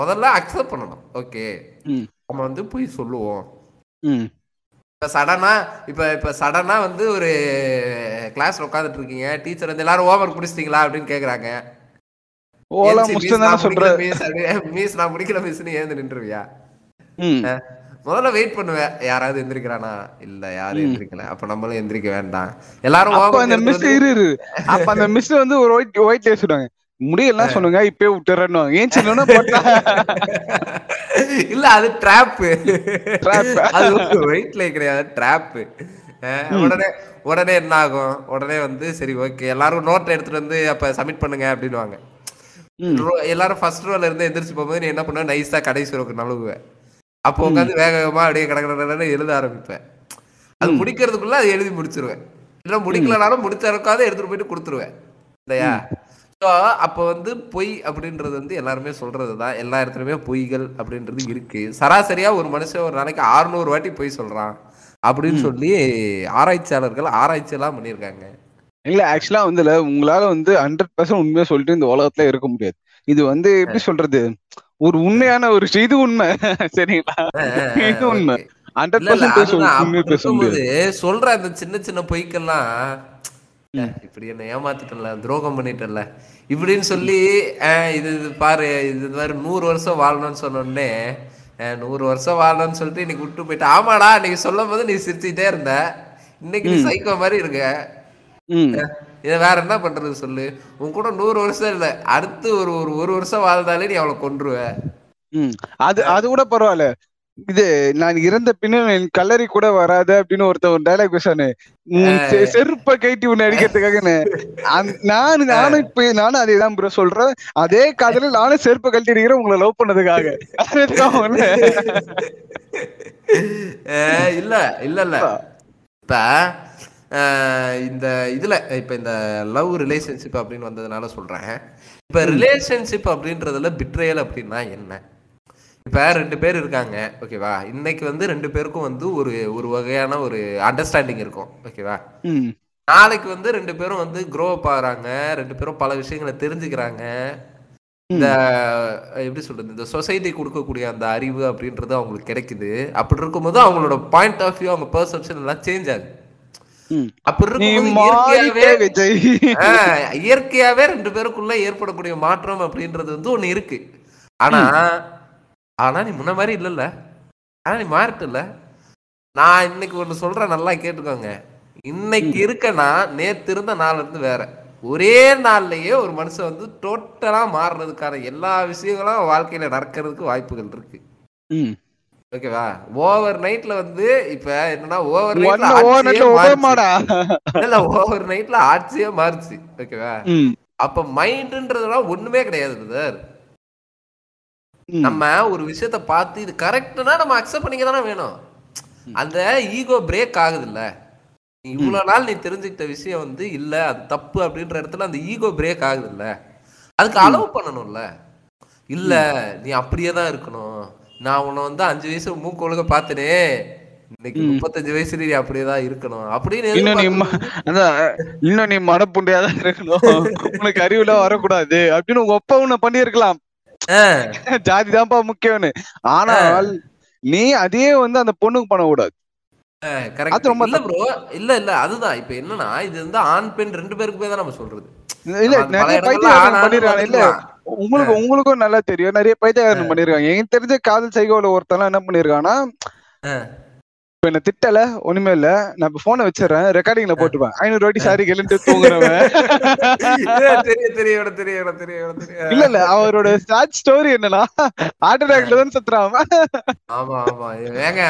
முதல்ல அக்செப்ட் பண்ணணும். ஓகே. நம்ம வந்து போய் சொல்லுவோம். இப்ப சடனா இப்ப இப்ப சடனா வந்து ஒரு கிளாஸ்ல உட்காந்துட்டு இருக்கீங்க. டீச்சர் வந்து எல்லாரும் ஹோம்ஒர்க் முடிச்சிட்டீங்களா அப்படின்னு கேக்குறாங்க. ஓலா "ஏன் முடிச்சு miss, நான் முடிக்கல மிஸ்னு ஏந்து நின்றுவியா? முதல்ல வெயிட் பண்ணுவேன் யாராவது எந்திரிக்கிறானா? இல்ல யாரும் எந்திரிக்கல. அப்ப நம்மளும் எந்திரிக்க வேண்டாம். எல்லாரும் அப்ப அந்த மிஸ் இரு. அப்ப அந்த மிஸ் வந்து ஒரு ஒயிட் ஒயிட் சொல்லுவாங்க முடியெல்லாம் சொல்லுங்க இப்பயே விட்டுறணும் ஏன் சின்ன போட்டா? இல்ல அது ட்ராப் Trap. அது வெயிட்ல கிடையாது ட்ராப் உடனே உடனே என்ன ஆகும்? உடனே வந்து சரி ஓகே எல்லாரும் நோட் எடுத்துட்டு வந்து அப்ப சப்மிட் பண்ணுங்க. ரோ- எல்லாரும் ஃபர்ஸ்ட் ரோல இருந்து எந்திரிச்சு போகும்போது நீ என்ன பண்ணுவ? நைஸா கடைசி ரோக்கு நழுவுவேன் அப்போ உட்காந்து வேக வேகமா அப்படியே கடற்கடை எழுத ஆரம்பிப்பேன் அது முடிக்கிறதுக்குள்ள அது எழுதி முடிச்சிருவேன். இல்ல முடிக்கலனாலும் முடிச்ச அளவுக்காவது எடுத்துட்டு போயிட்டு கொடுத்துருவேன். இல்லையா? அப்போ வந்து பொய் அப்படின்றது வந்து எல்லாருமே சொல்றது தான் எல்லா இடத்துலயுமே பொய்கள் அப்படின்றது இருக்கு. சராசரியா ஒரு மனுஷன் ஒரு நாளைக்கு 600 வாட்டி பொய் சொல்றான் அப்படின்னு சொல்லி ஆராய்ச்சியாளர்கள் ஆராய்ச்சி எல்லாம் பண்ணியிருக்காங்க. இல்ல ஆக்சுவலா வந்து இல்ல, உங்களால வந்து ஹண்ட்ரட் பர்சன்ட் உண்மையா சொல்லிட்டு இந்த உலகத்துல இருக்க முடியாது. இது வந்து எப்படி சொல்றது? ஒரு உண்மையான ஒரு இது உண்மை. சரிங்களா? இது உண்மை. ஹண்ட்ரட் பர்சன்ட் சொல்ற அந்த சின்ன சின்ன பொய்க்கெல்லாம் "அஹ், இப்படி என்ன ஏமாத்திட்டல துரோகம் பண்ணிட்டல இப்படின்னு சொல்லி "அஹ், இது இது பாரு இது மாதிரி நூறு வருஷம் வாழணும்னு சொன்ன உடனே "அஹ், நூறு வருஷம் வாழணும்னு சொல்லிட்டு இன்னைக்கு விட்டு போயிட்டு. ஆமாடா நீங்க சொல்லும் போது நீ சிரிச்சுக்கிட்டே இருந்த. இன்னைக்கு நீ சைக்கோ மாதிரி இருக்க. இதை வேற என்ன பண்றது சொல்லு. உன் கூட நூறு வருஷம் இல்ல. அடுத்து ஒரு ஒரு ஒரு வருஷம் வாழ்ந்தாலே நீ அவளை கொன்றுவ. அது அது கூட பரவாயில்ல. இது நான் இறந்த பின்னும் என் கல்லறை கூட வராது அப்படின்னு ஒருத்தன் ஒரு டைலாக் பேசானு செருப்ப கைட்டி உன்னை அடிக்கிறதுக்காக நான் நானும் இப்ப நானும் அதே தான் ப்ரோ சொல்றேன். அதே காதல நானும் செருப்ப கழட்டி அடிக்கிறேன் உங்களை லவ் பண்ணதுக்காக. இல்ல இல்ல இல்ல. இப்ப இந்த இதுல இப்ப இந்த லவ் ரிலேஷன்ஷிப் அப்படின்னு வந்ததுனால சொல்றேன். இப்ப ரிலேஷன்ஷிப் அப்படின்றதுல பிட்ரேயல் அப்படின்னா என்ன? இப்ப ரெண்டு பேர் இருக்காங்க ஓகேவா இன்னைக்கு வந்து ரெண்டு பேருக்கும் வந்து ஒரு ஒரு வகையான ஒரு அண்டர்ஸ்டாண்டிங் இருக்கும் ஓகேவா நாளைக்கு வந்து ரெண்டு பேரும் வந்து க்ரோ அப் ஆகுறாங்க ரெண்டு பேரும் பல விஷயங்களை தெரிஞ்சுக்கிறாங்க. இந்த எப்படி சொல்றது இந்த சொசைட்டி கொடுக்கக்கூடிய அந்த அறிவு அப்படின்றது அவங்களுக்கு கிடைக்குது. அப்படி இருக்கும்போது அவங்களோட பாயிண்ட் ஆஃப் வியூ அவங்க பெர்செப்ஷன் எல்லாம் சேஞ்ச் ஆகுது. இயற்கையாவே ரெண்டு பேருக்குள்ள ஏற்படக்கூடிய மாற்றம் அப்படின்றது வந்து ஒண்ணு இருக்கு. ஆனா ஆனா நீ முன்ன மாதிரி இல்லல்ல. ஆனா நீ மாறிட்டல நான் இன்னைக்கு ஒண்ணு சொல்றேன் நல்லா கேட்டுக்கோங்க. இன்னைக்கு இருக்கனா நேத்து இருந்த நாள் இருந்து வேற. ஒரே நாள்லயே ஒரு மனுஷன் வந்து டோட்டலா மாறுறதுக்கான எல்லா விஷயங்களும் வாழ்க்கையில நடக்கிறதுக்கு வாய்ப்புகள் இருக்கு. ஓகேவா? ஓவர் நைட்ல வந்து இப்ப என்னன்னா ஓவர் நைட்ல இல்ல ஓவர் நைட்ல ஆட்சியே மாறுச்சு. ஓகேவா? அப்ப மைண்ட்ன்றதெல்லாம் ஒண்ணுமே கிடையாது ம். நம்ம ஒரு விஷயத்த பார்த்து இது கரெக்ட்னா நம்ம அக்செப்ட் பண்ணிக்க தானே வேணும். அந்த ஈகோ பிரேக் ஆகுது இல்ல இவ்வளவு நாள் நீ தெரிஞ்சுக்கிட்ட விஷயம் வந்து இல்ல அது தப்பு அப்படின்ற இடத்துல அந்த ஈகோ பிரேக் ஆகுது இல்ல அதுக்கு அலோவ் பண்ணணும்ல. இல்ல நீ அப்படியே தான் இருக்கணும். நான் உன்னை வந்து அஞ்சு வயசு மூக்கு ஒழுக பார்த்தனே. இன்னைக்கு. முப்பத்தஞ்சு வயசுல நீ அப்படியேதான் இருக்கணும். அப்படின்னு இன்னும் நீ இன்னும் நீ மனப்புண்டையா தான் இருக்கணும். உனக்கு அறிவுலாம் வரக்கூடாது. அப்படின்னு உங்க அப்பா உன்னை பண்ணியிருக்கலாம். ஜாதி தான்ப்பா முக்கியம்னு. ஆனால் நீ அதே வந்து அந்த பொண்ணுக்கு correct. அது ரொம்ப இல்ல ப்ரோ இல்ல இல்ல. அதுதான். இப்ப என்னன்னா இது வந்து ஆண் பெண் ரெண்டு பேருக்குமே தான் நம்ம சொல்றது. இல்ல நிறைய ஆண் பண்ணிருக்காங்க. இல்ல. உங்களுக்கு உங்களுக்கும் நல்லா தெரியும். நிறைய பைத்தியக்காரன் பண்ணிருக்காங்க. எனக்கு தெரிஞ்ச காதல் சைகோல ஒருத்தன் என்ன பண்ணிருக்கான்னா ஆ. இப்ப என்ன திட்டல ஒண்ணுமே இல்ல. நான் இப்ப போனை வச்சிடறேன் ரெக்கார்டிங்ல போட்டுப்பேன் ஐநூறு வாட்டி சாரி கேளுன்ட்டு தூங்குறவன். தெரியும் தெரியும் தெரியும் தெரியும் இல்ல இல்ல அவரோட சாட் ஸ்டோரி என்னன்னா ஹார்ட் அட்டாக்ல தான் சுத்துறான். ஆமா ஆமா. ஏங்க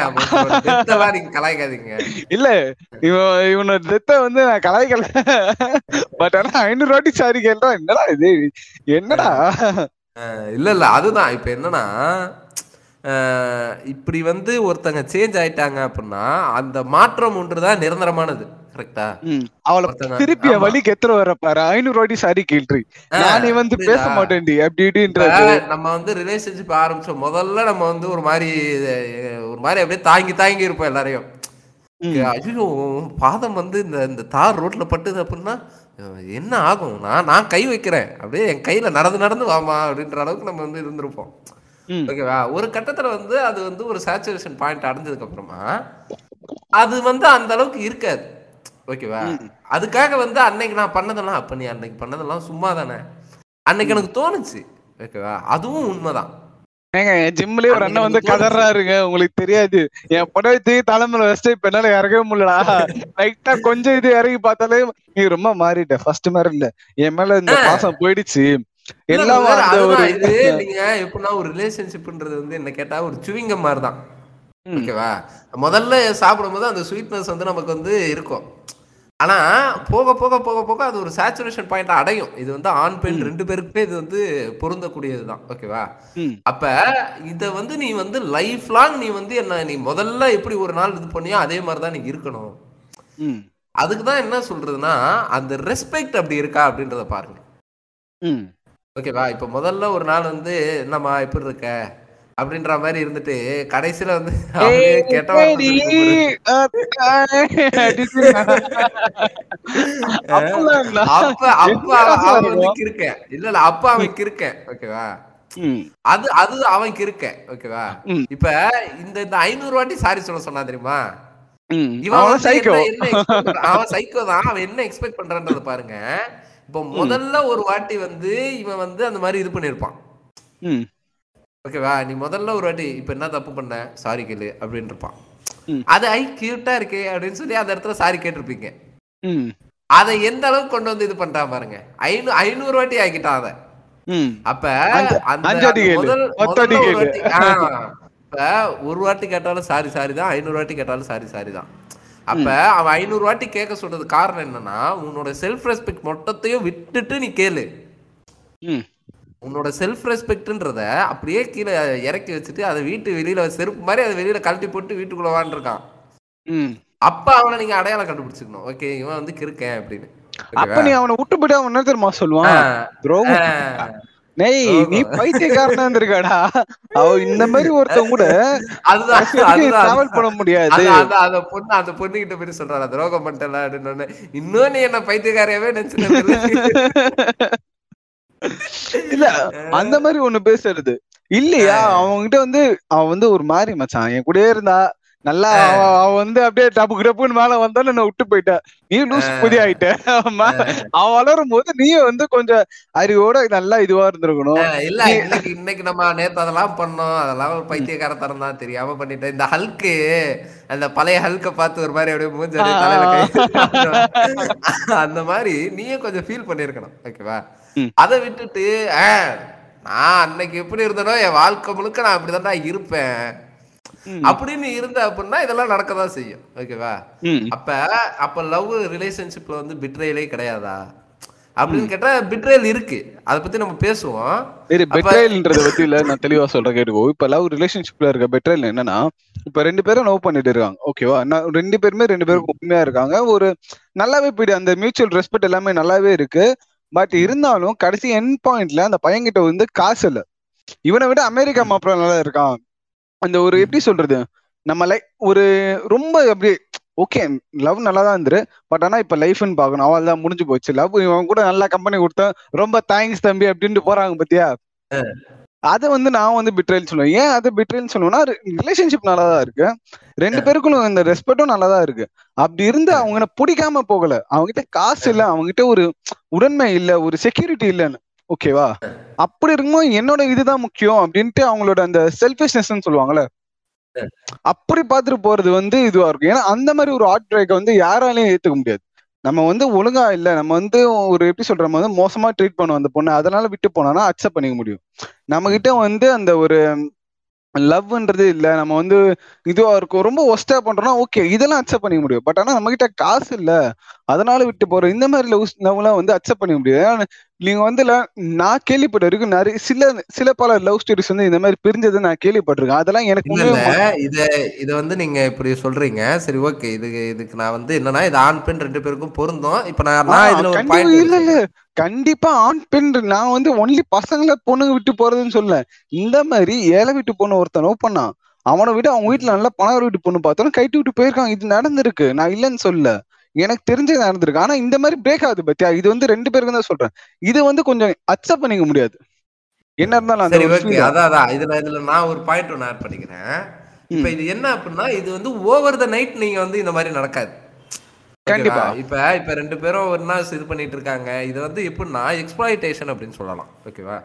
நீங்க கலாய்க்காதீங்க. இல்ல இவன் இவனோட டெத்த வந்து நான் கலாய்க்கல. பட் ஆனா ஐநூறு வாட்டி சாரி கேள்றான் என்னடா இது? என்னடா? இல்ல இல்ல அதுதான். இப்ப என்னன்னா இப்படி வந்து ஒருத்தங்க சேஞ்ச் ஆயிட்டாங்க அப்படின்னா அந்த மாற்றம் ஒன்றுதான் நிரந்தரமானது கரெக்டா அவளை திருப்பி. வழிக்கு எத்தனை வர பாரு ஐநூறு வாட்டி சாரி கேள்றி நானே வந்து? பேச மாட்டேன்டி அப்படி இப்ப இப்படின்றது நம்ம வந்து ரிலேஷன்ஷிப் ஆரம்பிச்சோம் முதல்ல நம்ம வந்து ஒரு மாதிரி ஒரு மாதிரி அப்படியே தாங்கி தாங்கி இருப்போம் எல்லாரையும். ஐயோ பாதம் வந்து இந்த இந்த தார் ரோட்ல பட்டுது அப்படின்னா என்ன ஆகும் நான் நான் கை வைக்கிறேன் அப்படியே என் கையில நடந்து நடந்து வாமா அப்படின்ற அளவுக்கு நம்ம வந்து இருந்திருப்போம். ஓகேவா? ஒரு கட்டத்துல வந்து அது வந்து ஒரு சேச்சுரேஷன் பாயிண்ட் அடைஞ்சதுக்கு அப்புறமா அது வந்து அந்த அளவுக்கு இருக்காது. ஓகேவா? அதுக்காக வந்து அன்னைக்கு நான் பண்ணதெல்லாம் அப்ப நீ அன்னைக்கு பண்ணதெல்லாம் சும்மா தானே அன்னைக்கு எனக்கு தோணுச்சு. ஓகேவா? அதுவும் உண்மைதான். ஏங்க என் ஜிம்லயே ஒரு அண்ணன் வந்து கதறாருங்க உங்களுக்கு தெரியாது. என் புடவை தலைமையில வச்சுட்டு இப்ப என்னால இறங்கவே முடியலடா. லைட்டா கொஞ்சம் இது இறங்கி பார்த்தாலே நீ ரொம்ப மாறிட்ட. ஃபர்ஸ்ட் மாதிரி இல்ல. என் மேல இந்த பாசம் போயிடுச்சு. எல்லாம் இது நீங்க எப்படின்னா ஒரு ரிலேஷன்ஷிப்ன்றது வந்து என்ன கேட்டா ஒரு சுவிங்க மாதிரி தான். ஓகேவா? முதல்ல சாப்பிடும்போது அந்த ஸ்வீட்னஸ் வந்து நமக்கு வந்து இருக்கும். ஆனா போக போக போக போக அது ஒரு சேச்சுரேஷன் பாயிண்ட் அடையும். இது வந்து ஆண் பெண் ரெண்டு பேருக்குமே இது வந்து பொருந்தக்கூடியது தான் ஓகேவா. அப்ப இத வந்து நீ வந்து லைஃப் லாங் நீ வந்து என்ன நீ முதல்ல எப்படி ஒரு நாள் இது பண்ணியோ அதே மாதிரி தான் நீ இருக்கணும். ம். அதுக்கு தான் என்ன சொல்றதுன்னா அந்த ரெஸ்பெக்ட் அப்படி இருக்கா அப்படின்றத பாருங்க. ஓகேவா இப்ப முதல்ல ஒரு நாள் வந்து என்னம்மா எப்படி இருக்க அப்படின்ற மாதிரி இருந்துட்டு கடைசியில வந்து கெட்ட. அப்ப அவன் வந்து? கிறுக்கன் இல்ல இல்ல அப்ப அவன் கிறுக்கன் ஓகேவா. அது அது அவன் கிறுக்கன் ஓகேவா. இப்ப இந்த இந்த ஐநூறு வாட்டி சாரி சொல்ல சொன்னா தெரியுமா. இவன்? அவன் சைக்கோ தான் அவன் என்ன எக்ஸ்பெக்ட் பண்றான்றத பாருங்க இப்போ முதல்ல ஒரு வாட்டி வந்து இவன் வந்து அந்த மாதிரி இது பண்ணிருப்பான். ஓகேவா நீ முதல்ல ஒரு வாட்டி இப்ப என்ன தப்பு பண்ண? சாரி கேளு அப்படின்னு இருப்பான். அது ஐ கியூட்டா இருக்கே அப்படின்னு சொல்லி அந்த இடத்துல சாரி கேட்டிருப்பீங்க. அதை எந்த அளவுக்கு கொண்டு வந்து இது பண்றான் பாருங்க. ஐநூறு ஐநூறு வாட்டி ஆக்கிட்டான் அதை. அப்ப அந்த முதல் ஒரு வாட்டி கேட்டாலும் சாரி சாரி தான். ஐநூறு வாட்டி கேட்டாலும் சாரி சாரி தான். அப்ப அவன் ஐநூறு வாட்டி கேட்க சொல்றது காரணம் என்னன்னா உன்னோட செல்ஃப் ரெஸ்பெக்ட் மொத்தத்தையும் விட்டுட்டு நீ கேளு. உன்னோட செல்ஃப் ரெஸ்பெக்ட்ன்றத அப்படியே கீழே இறக்கி வச்சுட்டு அதை வீட்டு வெளியில செருப்பு மாதிரி அதை வெளியில கழட்டி போட்டு வீட்டுக்குள்ள ம். அப்ப அவனை நீங்க அடையாளம் கண்டுபிடிச்சுக்கணும். ஓகே இவன் வந்து கிறுக்கேன் அப்படின்னு. அப்ப நீ அவனை விட்டு போயிட்டு அவன் என்ன தெரியுமா சொல்லுவான். நெய் நீ பைத்தியக்காரனா இருந்திருக்காடா. அவ இந்த மாதிரி ஒருத்தன் கூட அதுதான் பண்ண முடியாது? அந்த பொண்ணு அந்த பொண்ணு கிட்ட போய் சொல்றாரு துரோகம் பண்ணிட்டல அப்படின்னு இன்னும் நீ என்ன பைத்தியக்காரியாவே நினைச்சு இல்ல? அந்த மாதிரி ஒண்ணு பேசுறது. இல்லையா? அவன்கிட்ட வந்து அவன் வந்து ஒரு மாதிரி மச்சான். என் கூடயே இருந்தா நல்லா அவ அவ வந்து அப்படியே டப்பு டப்புன்னு மேல வந்தாலும் என்ன விட்டு போயிட்ட நீ லூஸ் புதி ஆயிட்ட. அவன் அவன் வளரும் போது நீ வந்து கொஞ்சம் அறிவோட நல்லா இதுவா இருந்திருக்கணும். இல்ல இன்னைக்கு இன்னைக்கு நம்ம நேத்து அதெல்லாம் பண்ணோம். அதெல்லாம் ஒரு பைத்தியக்காரத்தனம் தான். தெரியாம. பண்ணிட்டேன் இந்த ஹல்க்கு அந்த பழைய ஹல்க பார்த்து ஒரு மாதிரி அப்படியே மூஞ்சி அந்த மாதிரி நீயும் கொஞ்சம் ஃபீல் பண்ணிருக்கணும் ஓகேவா. அதை விட்டுட்டு நான் அன்னைக்கு எப்படி இருந்தனோ என் வாழ்க்கை முழுக்க நான் அப்படிதான்டா இருப்பேன். அப்படின்னு இருந்த அப்படின்னா இதெல்லாம் நடக்கதான் செய்யும். ஓகேவா. அப்ப அப்ப லவ் ரிலேஷன்ஷிப்ல வந்து பிட்ரேலே கிடையாதா? அப்படின்னு கேட்டா பிட்ரேல் இருக்கு. அத பத்தி நம்ம பேசுவோம். சரி பெட்ரைல்ன்றத பத்தி இல்ல நான் தெளிவா சொல்றேன் கேட்டுக்கோ. இப்ப லவ் ரிலேஷன்ஷிப்ல இருக்க பெட்ரைல் என்னன்னா இப்ப ரெண்டு பேரும் லவ் பண்ணிட்டு இருக்காங்க ஓகேவா? ரெண்டு பேருமே ரெண்டு பேரும் உண்மையா இருக்காங்க. ஒரு நல்லாவே போயிடு அந்த மியூச்சுவல் ரெஸ்பெக்ட் எல்லாமே நல்லாவே இருக்கு. பட் இருந்தாலும் கடைசி என் பாயிண்ட்ல அந்த பையன்கிட்ட வந்து காசு இல்ல. இவனை விட அமெரிக்கா மாப்பிள்ள நல்லா இருக்கான். அந்த ஒரு எப்படி சொல்றது? நம்ம லைஃப் ஒரு ரொம்ப அப்படி ஓகே லவ் நல்லா தான் இருந்துரு பட் ஆனா இப்ப லைஃப்னு பாக்கணும் அவள் தான் முடிஞ்சு போச்சு. லவ் இவன் கூட நல்லா கம்பெனி கொடுத்தேன் ரொம்ப தேங்க்ஸ் தம்பி அப்படின்ட்டு போறாங்க பாத்தியா? அதை வந்து நான் வந்து பிட்ரேல் சொல்லுவேன். ஏன் அது பிட்ரேல் சொல்லுவேன்னா ரிலேஷன்ஷிப் நல்லா தான் இருக்கு. ரெண்டு பேருக்குள்ள இந்த ரெஸ்பெக்டும் நல்லா தான் இருக்கு. அப்படி இருந்து அவங்க பிடிக்காம போகல. அவங்க கிட்ட காசு இல்ல. அவங்க கிட்ட ஒரு உடன்மை இல்ல. ஒரு செக்யூரிட்டி இல்லைன்னு. ஓகேவா அப்படி இருக்கும்போது என்னோட இதுதான் முக்கியம் அப்படின்ட்டு அவங்களோட அந்த செல்ஃபிஷ்னஸ் சொல்லுவாங்கல்ல. அப்படி பார்த்துட்டு போறது வந்து இதுவா இருக்கும். ஏன்னா அந்த மாதிரி ஒரு ஆர்ட் பிரேக்கை வந்து யாராலையும் ஏத்துக்க முடியாது. நம்ம வந்து ஒழுங்கா இல்ல நம்ம வந்து ஒரு எப்படி சொல்ற நம்ம வந்து மோசமா ட்ரீட் பண்ணுவோம் அந்த பொண்ணு. அதனால விட்டு போனோம்னா அக்செப்ட் பண்ணிக்க முடியும். நம்ம கிட்ட வந்து அந்த ஒரு லவ்ன்றது இல்ல நம்ம வந்து இதுவா இருக்கும் ரொம்ப ஒஸ்டா பண்றோம்னா ஓகே இதெல்லாம் அக்செப்ட் பண்ணிக்க முடியும். பட் ஆனா நம்ம கிட்ட காசு இல்ல அதனால விட்டு போறோம் இந்த மாதிரி லவ் லவ்லாம் வந்து அக்செப்ட் பண்ணிக்க முடியாது. ஏன்னா நீங்க வந்து நான் கேள்விப்பட்ட வரைக்கும் நிறைய சில சில பல லவ் ஸ்டோரிஸ் வந்து இந்த மாதிரி பிரிஞ்சதை நான் கேள்விப்பட்டிருக்கேன். அதெல்லாம் எனக்கு இல்ல இத இத வந்து நீங்க இப்படி சொல்றீங்க. சரி ஓகே இது இதுக்கு நான் வந்து என்னன்னா இது ஆண் பெண் ரெண்டு பேருக்கும் பொருந்தும். இப்ப நான் நான் ஆஹ் இதுல ஒரு கண்டிப்பா பாயிண்ட் இல்ல இல்ல. கண்டிப்பா ஆண் பெண் நான் வந்து ஒன்லி பசங்களை பொண்ணுங்க விட்டு போறதுன்னு சொல்ல இந்த மாதிரி ஏழை வீட்டு பொண்ணு ஒருத்தன் லவ் பண்ணான். அவனை விட அவங்க வீட்டுல நல்லா பணம் வீட்டு பொண்ணு பார்த்தோன்னா கைட்டு விட்டு போயிருக்கான் இது நடந்திருக்கு. நான் இல்லைன்னு சொல்ல எனக்கு தெரிஞ்சது நடந்திருக்கு. ஆனா இந்த மாதிரி பிரேக் ஆகுது பத்தியா? இது வந்து ரெண்டு பேருக்கும் தான் சொல்றேன். இது வந்து கொஞ்சம் அக்செப்ட் பண்ணிக்க முடியாது. என்ன இருந்தாலும் அந்த ஓகே அதான் அதான். இதுல இதுல நான் ஒரு பாயிண்ட் ஒன்று ஆட் பண்ணிக்கிறேன். இப்ப இது என்ன அப்படின்னா இது வந்து ஓவர் த நைட் நீங்க வந்து இந்த மாதிரி நடக்காது. கண்டிப்பா. இப்ப இப்ப ரெண்டு பேரும் ஒன்னா இது பண்ணிட்டு இருக்காங்க. இது வந்து எப்படின்னா எக்ஸ்பிளாய்டேஷன் அப்படின்னு சொல்லலாம். ஓகேவா?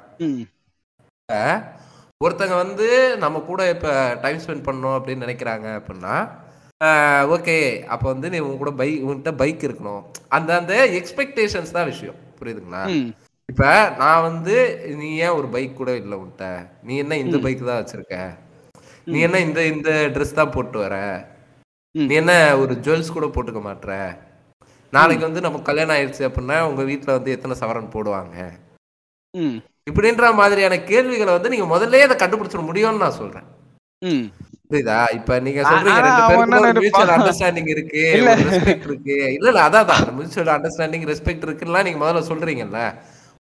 ஒருத்தங்க வந்து நம்ம கூட இப்ப டைம் ஸ்பெண்ட் பண்ணணும் அப்படின்னு நினைக்கிறாங்க அப்படின்னா ஓகே. அப்போ வந்து நீ உன் கூட பைக் உன்கிட்ட பைக் இருக்கணும். அந்த அந்த எக்ஸ்பெக்டேஷன்ஸ் தான் விஷயம். புரியுதுங்களா? இப்ப நான் வந்து நீ ஏன் ஒரு பைக் கூட இல்லை உன்கிட்ட? நீ என்ன இந்த பைக் தான் வச்சிருக்க? நீ என்ன இந்த இந்த ட்ரெஸ் தான் போட்டு வர. நீ என்ன ஒரு ஜுவல்ஸ் கூட போட்டுக்க மாட்ற? நாளைக்கு வந்து நம்ம கல்யாணம் ஆயிடுச்சு அப்படின்னா உங்க வீட்ல வந்து எத்தனை சவரன் போடுவாங்க? இப்படின்ற மாதிரியான கேள்விகளை வந்து நீங்க முதல்லயே அதை கண்டுபிடிச்சிட முடியும்னு நான் சொல்றேன். புரியுதா? இப்ப நீங்க சொல்றீங்க ரெண்டு பேருக்கும் மியூச்சுவல்? அண்டர்ஸ்டாண்டிங் இருக்கு இல்ல. ரெஸ்பெக்ட் இருக்கு. இல்ல இல்ல அதான் தான் மியூச்சுவல் அண்டர்ஸ்டாண்டிங் ரெஸ்பெக்ட் இருக்குன்னா நீங்க முதல்ல சொல்றீங்கல்ல.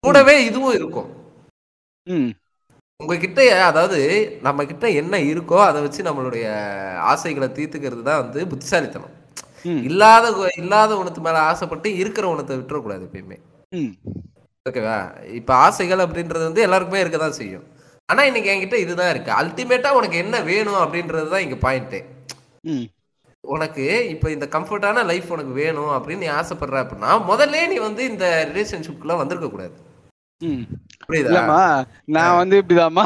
கூடவே இதுவும் இருக்கும். உங்ககிட்ட அதாவது நம்ம கிட்ட என்ன இருக்கோ அதை வச்சு நம்மளுடைய ஆசைகளை தீர்த்துக்கிறது தான் வந்து புத்திசாலித்தனம். இல்லாத இல்லாத உணத்து மேல ஆசைப்பட்டு இருக்கிற உணத்தை விட்டுறக்கூடாது எப்பயுமே. ஓகேவா? இப்ப ஆசைகள் அப்படின்றது வந்து எல்லாருக்குமே இருக்க தான் செய்யும். ஆனா இன்னைக்கு என்கிட்ட இதுதான் இருக்கு. அல்டிமேட்டா உனக்கு என்ன வேணும் அப்படின்றது தான் இங்க பாயிண்ட்டு ம். உனக்கு இப்ப இந்த கம்ஃபர்டான லைஃப் உனக்கு வேணும் அப்படின்னு நீ ஆசைப்படுற அப்படின்னா முதல்ல நீ வந்து இந்த ரிலேஷன்ஷிப்குள்ள வந்திருக்க கூடாது. ம். புரியுதா? இல்லம்மா நான் வந்து இப்படிதாம்மா.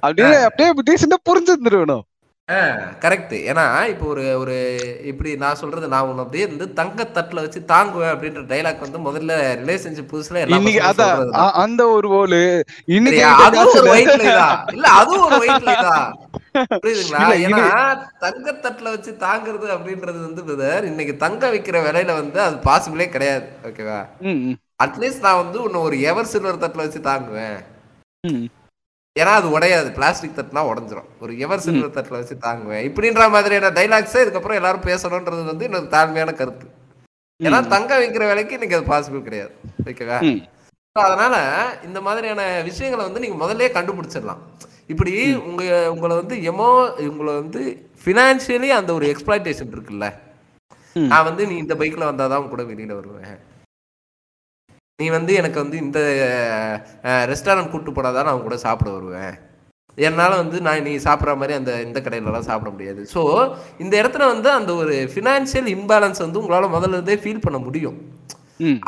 அப்படியே அப்படியே டீசெண்டா புரிஞ்சிருந்துருக்கணும். கரெக்ட் ஏன்னா இப்போ ஒரு ஒரு இப்படி நான் சொல்றது நான் உன்னை அப்படியே வந்து தங்க தட்டுல வச்சு தாங்குவேன் அப்படின்ற டைலாக் வந்து முதல்ல ரிலேஷன்ஷிப் புதுசுல இன்னைக்கு அதான் அந்த ஒரு ஓலு இன்னைக்கு அதுவும் ஒரு இல்ல. அதுவும் ஒரு lie தான். புரியுதுங்களா? ஏன்னா இது- தங்கத்தட்டுல வச்சு தாங்குறது அப்படின்றது வந்து இன்னைக்கு தங்க விக்கிற விலையில வந்து அது பாசிபிளே கிடையாது. ஓகேவா அட்லீஸ்ட் நான் வந்து உன்னை ஒரு எவர் சில்வர் தட்டுல வச்சு தாங்குவேன். ஏன்னா அது உடையாது. பிளாஸ்டிக் தட்டுனா உடஞ்சிரும். ஒரு எவர் சில்வர் தட்டுல வச்சு தாங்குவேன். இப்படின்ற மாதிரியான டைலாக்ஸே இதுக்கப்புறம் எல்லாரும் பேசணும்ன்றது வந்து இன்னொரு தாழ்மையான கருத்து. ஏன்னா தங்க வைக்கிற வேலைக்கு இன்னைக்கு அது பாசிபிள் கிடையாது. ஓகேவா? அதனால இந்த மாதிரியான விஷயங்களை வந்து நீங்க முதல்லயே கண்டுபிடிச்சிடலாம். இப்படி உங்க உங்களை வந்து எமோ உங்களை வந்து ஃபினான்ஷியலி அந்த ஒரு எக்ஸ்பிளாய்டேஷன் இருக்குல்ல. நான் வந்து நீ இந்த பைக்ல வந்தாதான் கூட வெளியில வருவேன். நீ வந்து எனக்கு வந்து இந்த ரெஸ்டாரண்ட் கூட்டு போனாதான் நான் உன் கூட சாப்பிட வருவேன். என்னால வந்து நான் நீ சாப்பிட்ற மாதிரி அந்த இந்த கடையிலலாம் சாப்பிட முடியாது. ஸோ இந்த இடத்துல வந்து அந்த ஒரு ஃபினான்ஷியல் இம்பேலன்ஸ் வந்து உங்களால முதல்ல இருந்தே ஃபீல் பண்ண முடியும்.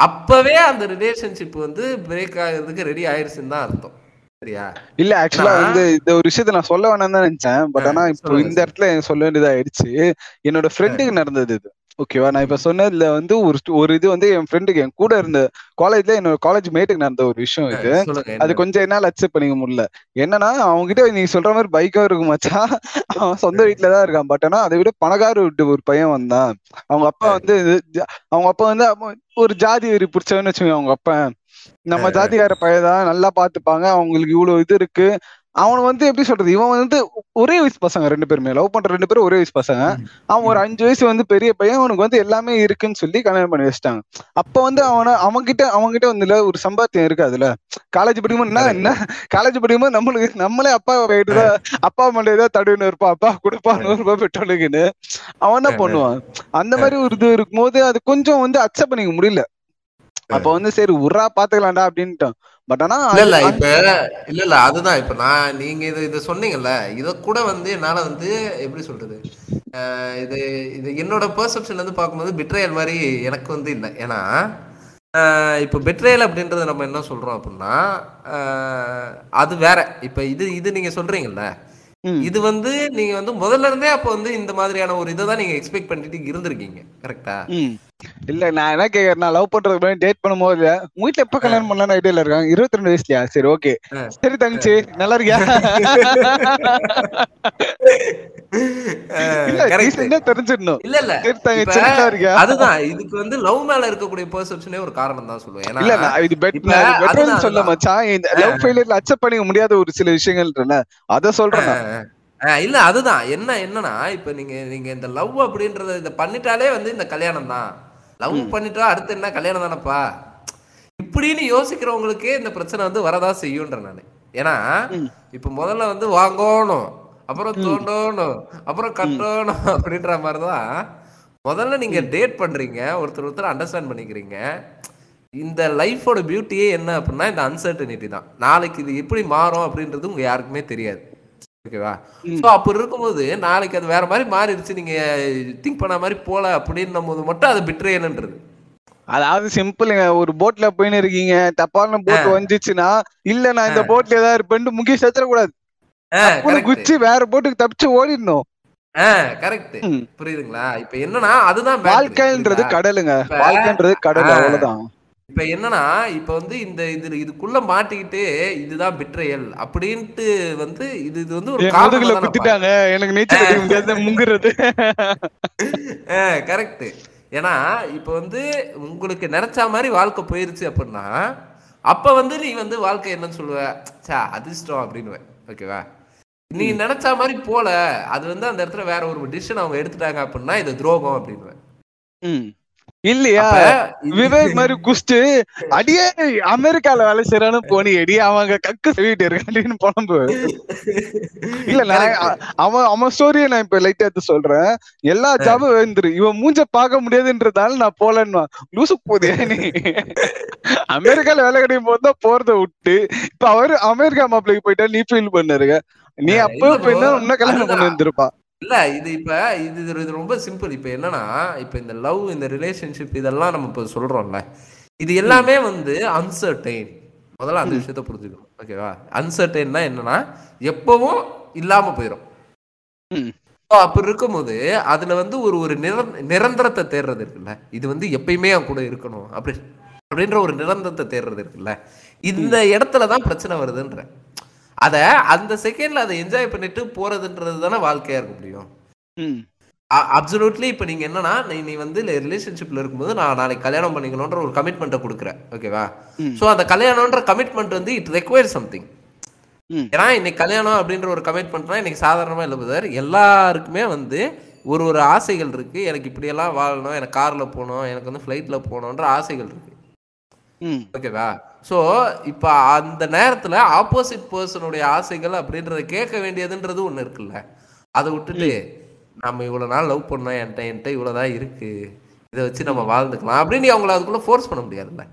அப்பவே அந்த ரிலேஷன்ஷிப் வந்து பிரேக் ஆகிறதுக்கு ரெடி ஆயிருச்சுன்னு தான் அர்த்தம். சரியா? இல்ல ஆக்சுவலா நான் வந்து இந்த ஒரு விஷயத்த நான் சொல்ல வேணாம் தான் நினைச்சேன். பட் ஆனா இப்போ இந்த இடத்துல சொல்ல வேண்டியதா ஆயிடுச்சு என்னோட ஃப்ரெண்டுக்கு நடந்தது இது. ஓகேவா நான் இப்ப சொன்னதுல வந்து ஒரு ஒரு இது வந்து என் ஃப்ரெண்டுக்கு என் கூட இருந்த காலேஜ்ல என்னோட காலேஜ் மேட்டுக்கு நடந்த ஒரு விஷயம் இது. அது? கொஞ்சம் என்னால அக்செப்ட் பண்ணிக்க முடியல. என்னன்னா அவங்க கிட்ட நீ சொல்ற மாதிரி பைக்கா இருக்கும் மச்சான் அவன் சொந்த வீட்டுல தான் இருக்கான். பட் ஆனா அதை விட பணக்கார வீட்டு ஒரு பையன் வந்தான். அவங்க அப்பா வந்து அவங்க அப்பா வந்து ஒரு ஜாதி வெறி பிடிச்சவன்னு வச்சுக்கோங்க அவங்க அப்பா. நம்ம ஜாதிகார பையன் தான் நல்லா பாத்துப்பாங்க. அவங்களுக்கு இவ்வளவு இது இருக்கு. அவன் வந்து எப்படி சொல்றது? இவன் வந்து ஒரே வயசு பசங்க ரெண்டு பேருமே. லவ் பண்ற ரெண்டு பேரும் ஒரே வயசு பசங்க. அவன் ஒரு அஞ்சு வயசு வந்து பெரிய பையன். அவனுக்கு வந்து எல்லாமே இருக்குன்னு சொல்லி கல்யாணம் பண்ணி வச்சிட்டாங்க. அப்ப வந்து அவன அவன்கிட்ட அவன்கிட்ட வந்து ஒரு சம்பாத்தியம் இருக்கு அதுல. காலேஜ் படிக்கும்போது என்ன என்ன? காலேஜ் படிக்கும்போது நம்மளுக்கு நம்மளே அப்பா போயிட்டு அப்பா மண்டே ஏதாவது தடுன்னு இருப்பான் அப்பா கொடுப்பா நூறு ரூபாய் பெட்ரோலுக்குன்னு. அவன் தான் பண்ணுவான்? அந்த மாதிரி ஒரு இது இருக்கும்போது அது கொஞ்சம் வந்து அக்செப்ட் பண்ணிக்க முடியல. அப்ப வந்து சரி உர்ரா பாத்துக்கலாம்டா அப்படின்ட்டான். பட் ஆனா இல்ல இல்ல இப்ப இல்ல இல்ல அதுதான் இப்ப நான் நீங்க இது இது சொன்னீங்கல்ல இத கூட வந்து என்னால வந்து எப்படி சொல்றது இது இது என்னோட பெர்செப்ஷன்ல இருந்து பார்க்கும்போது பிட்ரேயல் மாதிரி எனக்கு வந்து இல்லை ஏன்னா இப்ப பெட்ரேயல் அப்படின்றத நம்ம என்ன சொல்றோம் அப்படின்னா அது வேற இப்ப இது இது நீங்க சொல்றீங்கல்ல. இது வந்து நீங்க வந்து முதல்ல இருந்தே அப்ப வந்து இந்த மாதிரியான ஒரு இதை தான் நீங்க எக்ஸ்பெக்ட் பண்ணிட்டு இருந்திருக்கீங்க கரெக்டா. இல்ல நான் என்ன கேக்குறேன் நான் லவ் பண்றதுக்கு முன்னாடி டேட் பண்ணும்போது உங்க வீட்ல எப்ப கல்யாணம் பண்ணலாம் ஐடியால இருக்காங்க. இருபத்தி ரெண்டு வயசுலயா? சரி ஓகே சரி தங்கச்சி நல்லா இருக்கியா? தெரிஞ்சிடணும். இல்ல இல்ல. சரி தங்கச்சி அதுதான் இதுக்கு வந்து லவ் மேல இருக்கக்கூடிய பெர்செப்ஷனே ஒரு காரணம் தான் சொல்லுவேன். இல்ல இது பெட் இப்ப நான் அதுதான், பெட்டர்னு சொல்ல. மச்சான். லவ் ஃபெயிலியர்ல அக்செப்ட் பண்ணிக்க முடியாத ஒரு சில விஷயங்கள் இருக்குல்ல அத சொல்றேன் இல்ல அதுதான். என்ன என்னன்னா இப்ப நீங்க நீங்க இந்த லவ் அப்படின்றத இத பண்ணிட்டாலே வந்து இந்த கல்யாணம் தான். லவ் பண்ணிட்டா அடுத்து என்ன? கல்யாணம் தானப்பா? இப்படின்னு யோசிக்கிறவங்களுக்கே இந்த பிரச்சனை வந்து வரதா செய்யுன்ற நானு. ஏன்னா. இப்ப முதல்ல வந்து வாங்கணும் அப்புறம் தோண்டணும் அப்புறம் கட்டணும் அப்படின்ற மாதிரிதான் முதல்ல நீங்க டேட் பண்றீங்க ஒருத்தர் ஒருத்தர் அண்டர்ஸ்டாண்ட் பண்ணிக்கிறீங்க. இந்த லைஃபோட பியூட்டியே என்ன அப்படின்னா இந்த அன்சர்டனிட்டி தான். நாளைக்கு இது எப்படி மாறும் அப்படின்றது உங்க யாருக்குமே தெரியாது. ஓகேவா? ஸோ அப்படி இருக்கும்போது நாளைக்கு அது வேற மாதிரி மாறிடுச்சு. நீங்க திங்க் பண்ண மாதிரி போல அப்படின்னும் போது மட்டும் அது பிட்ரேயல்ன்றது அதாவது சிம்பிளுங்க ஒரு போட்ல போயின்னு இருக்கீங்க. தப்பான போட் வந்துச்சுன்னா இல்ல நான் இந்த போட்ல ஏதாவது இருப்பேன் முக்கிய சத்திர கூடாது குச்சி வேற போட்டுக்கு தப்பிச்சு ஓடிடணும். கரெக்ட். புரியுதுங்களா? இப்ப என்னன்னா அதுதான். வாழ்க்கைன்றது? கடலுங்க. வாழ்க்கைன்றது கடல். அவ்வளவுதான். இப்ப என்னன்னா இப்ப வந்து இந்த இது இதுக்குள்ள மாட்டிக்கிட்டு இதுதான் பிட்ரேயல் அப்படின்ட்டு வந்து இது இது வந்து ஒரு தானப்பா. குத்திட்டாங்க. எனக்கு நீச்சல் அடிக்க முடியாது முங்குறது. கரெக்ட் ஏன்னா இப்ப வந்து உங்களுக்கு நினைச்ச மாதிரி வாழ்க்கை போயிருச்சு அப்படின்னா அப்ப வந்து நீ வந்து வாழ்க்கை என்னன்னு சொல்லுவ? சா அதிர்ஷ்டம் அப்படின்னுவேன். ஓகேவா நீ நினைச்ச மாதிரி போல அது வந்து அந்த இடத்துல வேற ஒரு டிசிஷன் அவங்க எடுத்துட்டாங்க அப்படின்னா இது துரோகம் அப்படின்னுவேன். ம். இல்லையா? விவேக் மாதிரி குஸ்டு அடியே அமெரிக்கால வேலை செய்யறானு போனி அடி அவங்க கக்கு சொல்லிட்டு இருக்கான்னு புலம்பு இல்ல நான் அவன் அவன் ஸ்டோரியை நான் இப்ப லைட்டா எடுத்து சொல்றேன். எல்லா ஜாபும் வந்துரு இவன் மூஞ்ச பார்க்க முடியாதுன்றதால நான் போலன்னு லூசு போதே நீ? அமெரிக்கால வேலை கிடைக்கும் போது போறத விட்டு. இப்ப அவரு அமெரிக்கா மாப்பிளைக்கு போயிட்டா நீ ஃபீல் பண்ணருங்க நீ அப்போ bro, இன்னும் கல்யாணம் பண்ணி. வந்திருப்பா இல்ல இது இப்ப இது இது ரொம்ப சிம்பிள் இப்ப என்னன்னா இப்ப இந்த லவ் இந்த ரிலேஷன்ஷிப் இதெல்லாம் நம்ம இப்ப சொல்றோம்ல இது எல்லாமே வந்து அன்சர்டைன் முதல்ல அந்த விஷயத்த புரிஞ்சுக்கணும். ஓகேவா அன்சர்டைன்னா என்னன்னா எப்பவும் இல்லாம போயிடும் அப்படி இருக்கும்போது அதுல வந்து ஒரு ஒரு நிரந்த நிரந்தரத்தை தேடுறது இருக்குல்ல. இது வந்து எப்பயுமே அவன் கூட இருக்கணும் அப்படி அப்படின்ற ஒரு நிரந்தரத்தை தேடுறது இருக்குல்ல. இந்த இடத்துல தான் பிரச்சனை வருதுன்ற அத அந்த செகண்ட்ல அதை என்ஜாய் பண்ணிட்டு போறதுன்றது தானே வாழ்க்கையா இருக்க முடியும் ம். அப்சல்யூட்லி இப்போ நீங்க என்னன்னா நீ வந்து ரிலேஷன்ஷிப்ல இருக்கும்போது நான் நாளைக்கு கல்யாணம் பண்ணிக்கணுன்ற ஒரு கமிட்மெண்ட்டை கொடுக்குறேன் ஓகேவா. ஸோ அந்த கல்யாணம்ன்ற கமிட்மெண்ட் வந்து இட் ரெக்வயர் சம்திங். ஏன்னா இன்னைக்கு கல்யாணம் அப்படின்ற ஒரு கமிட்மெண்ட்னா இன்னைக்கு சாதாரணமா இல்லை சார் எல்லாருக்குமே வந்து ஒரு ஒரு ஆசைகள் இருக்கு எனக்கு இப்படியெல்லாம் வாழணும் எனக்கு கார்ல போகணும் எனக்கு வந்து ஃப்ளைட்ல போகணுன்ற ஆசைகள் இருக்கு ம். ஓகேவா? ஸோ இப்போ அந்த நேரத்தில் ஆப்போசிட் பர்சனுடைய ஆசைகள் அப்படின்றத கேட்க வேண்டியதுன்றது ஒன்று இருக்குல்ல. அதை விட்டுட்டு நம்ம இவ்வளோ நாள் லவ் பண்ணோம் என்கிட்ட என்கிட்ட இவ்வளோ தான் இருக்கு. இதை வச்சு நம்ம வாழ்ந்துக்கலாம் அப்படின்னு நீ அவங்கள அதுக்குள்ள ஃபோர்ஸ் பண்ண முடியாதுல்ல.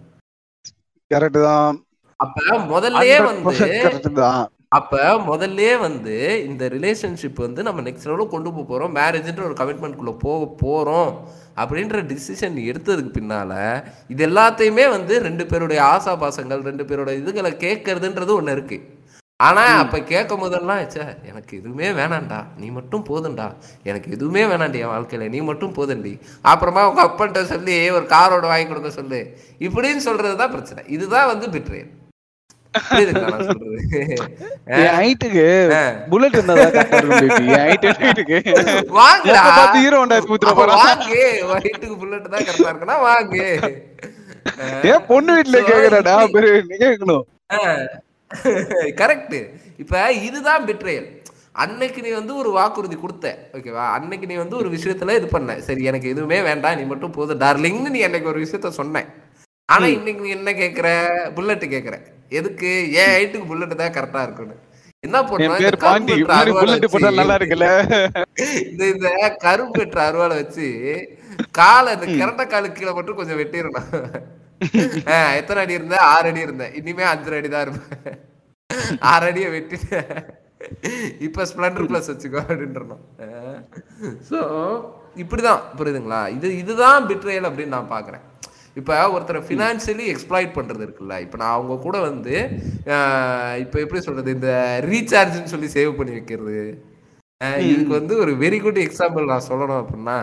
கரெக்ட் தான். அப்ப முதல்லயே வந்து கரெக்ட் தான். அப்ப முதல்லயே வந்து இந்த ரிலேஷன்ஷிப் வந்து நம்ம நெக்ஸ்ட் லெவலில் கொண்டு போக போறோம். மேரேஜ்ன்ற ஒரு கமிட்மெண்ட்குள்ள போக போறோம் அப்படின்ற டிசிஷன் எடுத்ததுக்கு பின்னால இது எல்லாத்தையுமே வந்து ரெண்டு பேருடைய ஆசாபாசங்கள் ரெண்டு பேரோட இதுகளை கேட்கறதுன்றது ஒண்ணு இருக்கு. ஆனா அப்ப கேட்கும் போதெல்லாம் ச்சே எனக்கு எதுவுமே வேணாம்டா. நீ மட்டும் போதும்டா. எனக்கு எதுவுமே வேணாண்டி என் வாழ்க்கையில. நீ மட்டும் போதுண்டி அப்புறமா உங்க அப்பன்ட்ட சொல்லி ஒரு காரோட வாங்கி கொடுக்க சொல்லு. இப்படின்னு சொல்றதுதான் பிரச்சனை. இதுதான் வந்து பிட்ரேல் புரியுதுங்களா நான் சொல்றது என் ஹைட்டுக்கு. புல்லட் இருந்தா வாங்குடா பார்த்து ஹீரோ ஹோண்டா வாங்கு. தான் கரெக்டா இருக்குன்னா வாங்கு. ஏன் பொண்ணு வீட்டுல So, கேக்குறடா பெரிய ஆ, கரெக்ட் இப்ப இதுதான் பிட்ரேயல் அன்னைக்கு நீ வந்து ஒரு வாக்குறுதி கொடுத்த ஓகேவா அன்னைக்கு நீ வந்து ஒரு விஷயத்துல இது பண்ண. சரி எனக்கு எதுவுமே வேண்டாம் நீ மட்டும் போதும். டார்லிங்னு நீ அன்னைக்கு ஒரு விஷயத்த சொன்ன. ஆனா இன்னைக்கு நீ என்ன கேக்குற? புல்லட் கேக்குற. எதுக்கு? ஏன் ஹைட்டுக்கு புல்லட் தான் கரெக்டா இருக்குன்னு என்ன என் பண்ணுவ பேர் பாண்டி. முன்னாடி புல்லட் போட்டா நல்லா இருக்குல்ல? இந்த இந்த கரும்பு வெட்டுற அருவாளை வச்சு காலை இந்த கிரண்ட காலு கீழே மட்டும் கொஞ்சம் வெட்டிடணும். எத்தனை அடி இருந்த ஆறு அடி இருந்தேன். இனிமே அஞ்சரை அடி தான் இருப்பேன். ஆறு அடியை வெட்டிட்டேன் இப்ப ஸ்பிளண்டர் பிளஸ் வச்சுக்கோ அப்படின்றணும். ஸோ இப்படிதான். புரியுதுங்களா? இது இதுதான் பிட்ரேயல் அப்படின்னு நான் பாக்குறேன். இப்ப ஒருத்தரை ஃபினான்ஷியலி எக்ஸ்ப்ளாய்ட் பண்றது இருக்குல்ல இப்ப நான் அவங்க கூட வந்து இப்ப எப்படி சொல்றது இந்த ரீசார்ஜ்னு சொல்லி சேவ் பண்ணி வைக்கிறது. இதுக்கு வந்து ஒரு வெரி குட் எக்ஸாம்பிள் நான் சொல்லணும் அப்படின்னா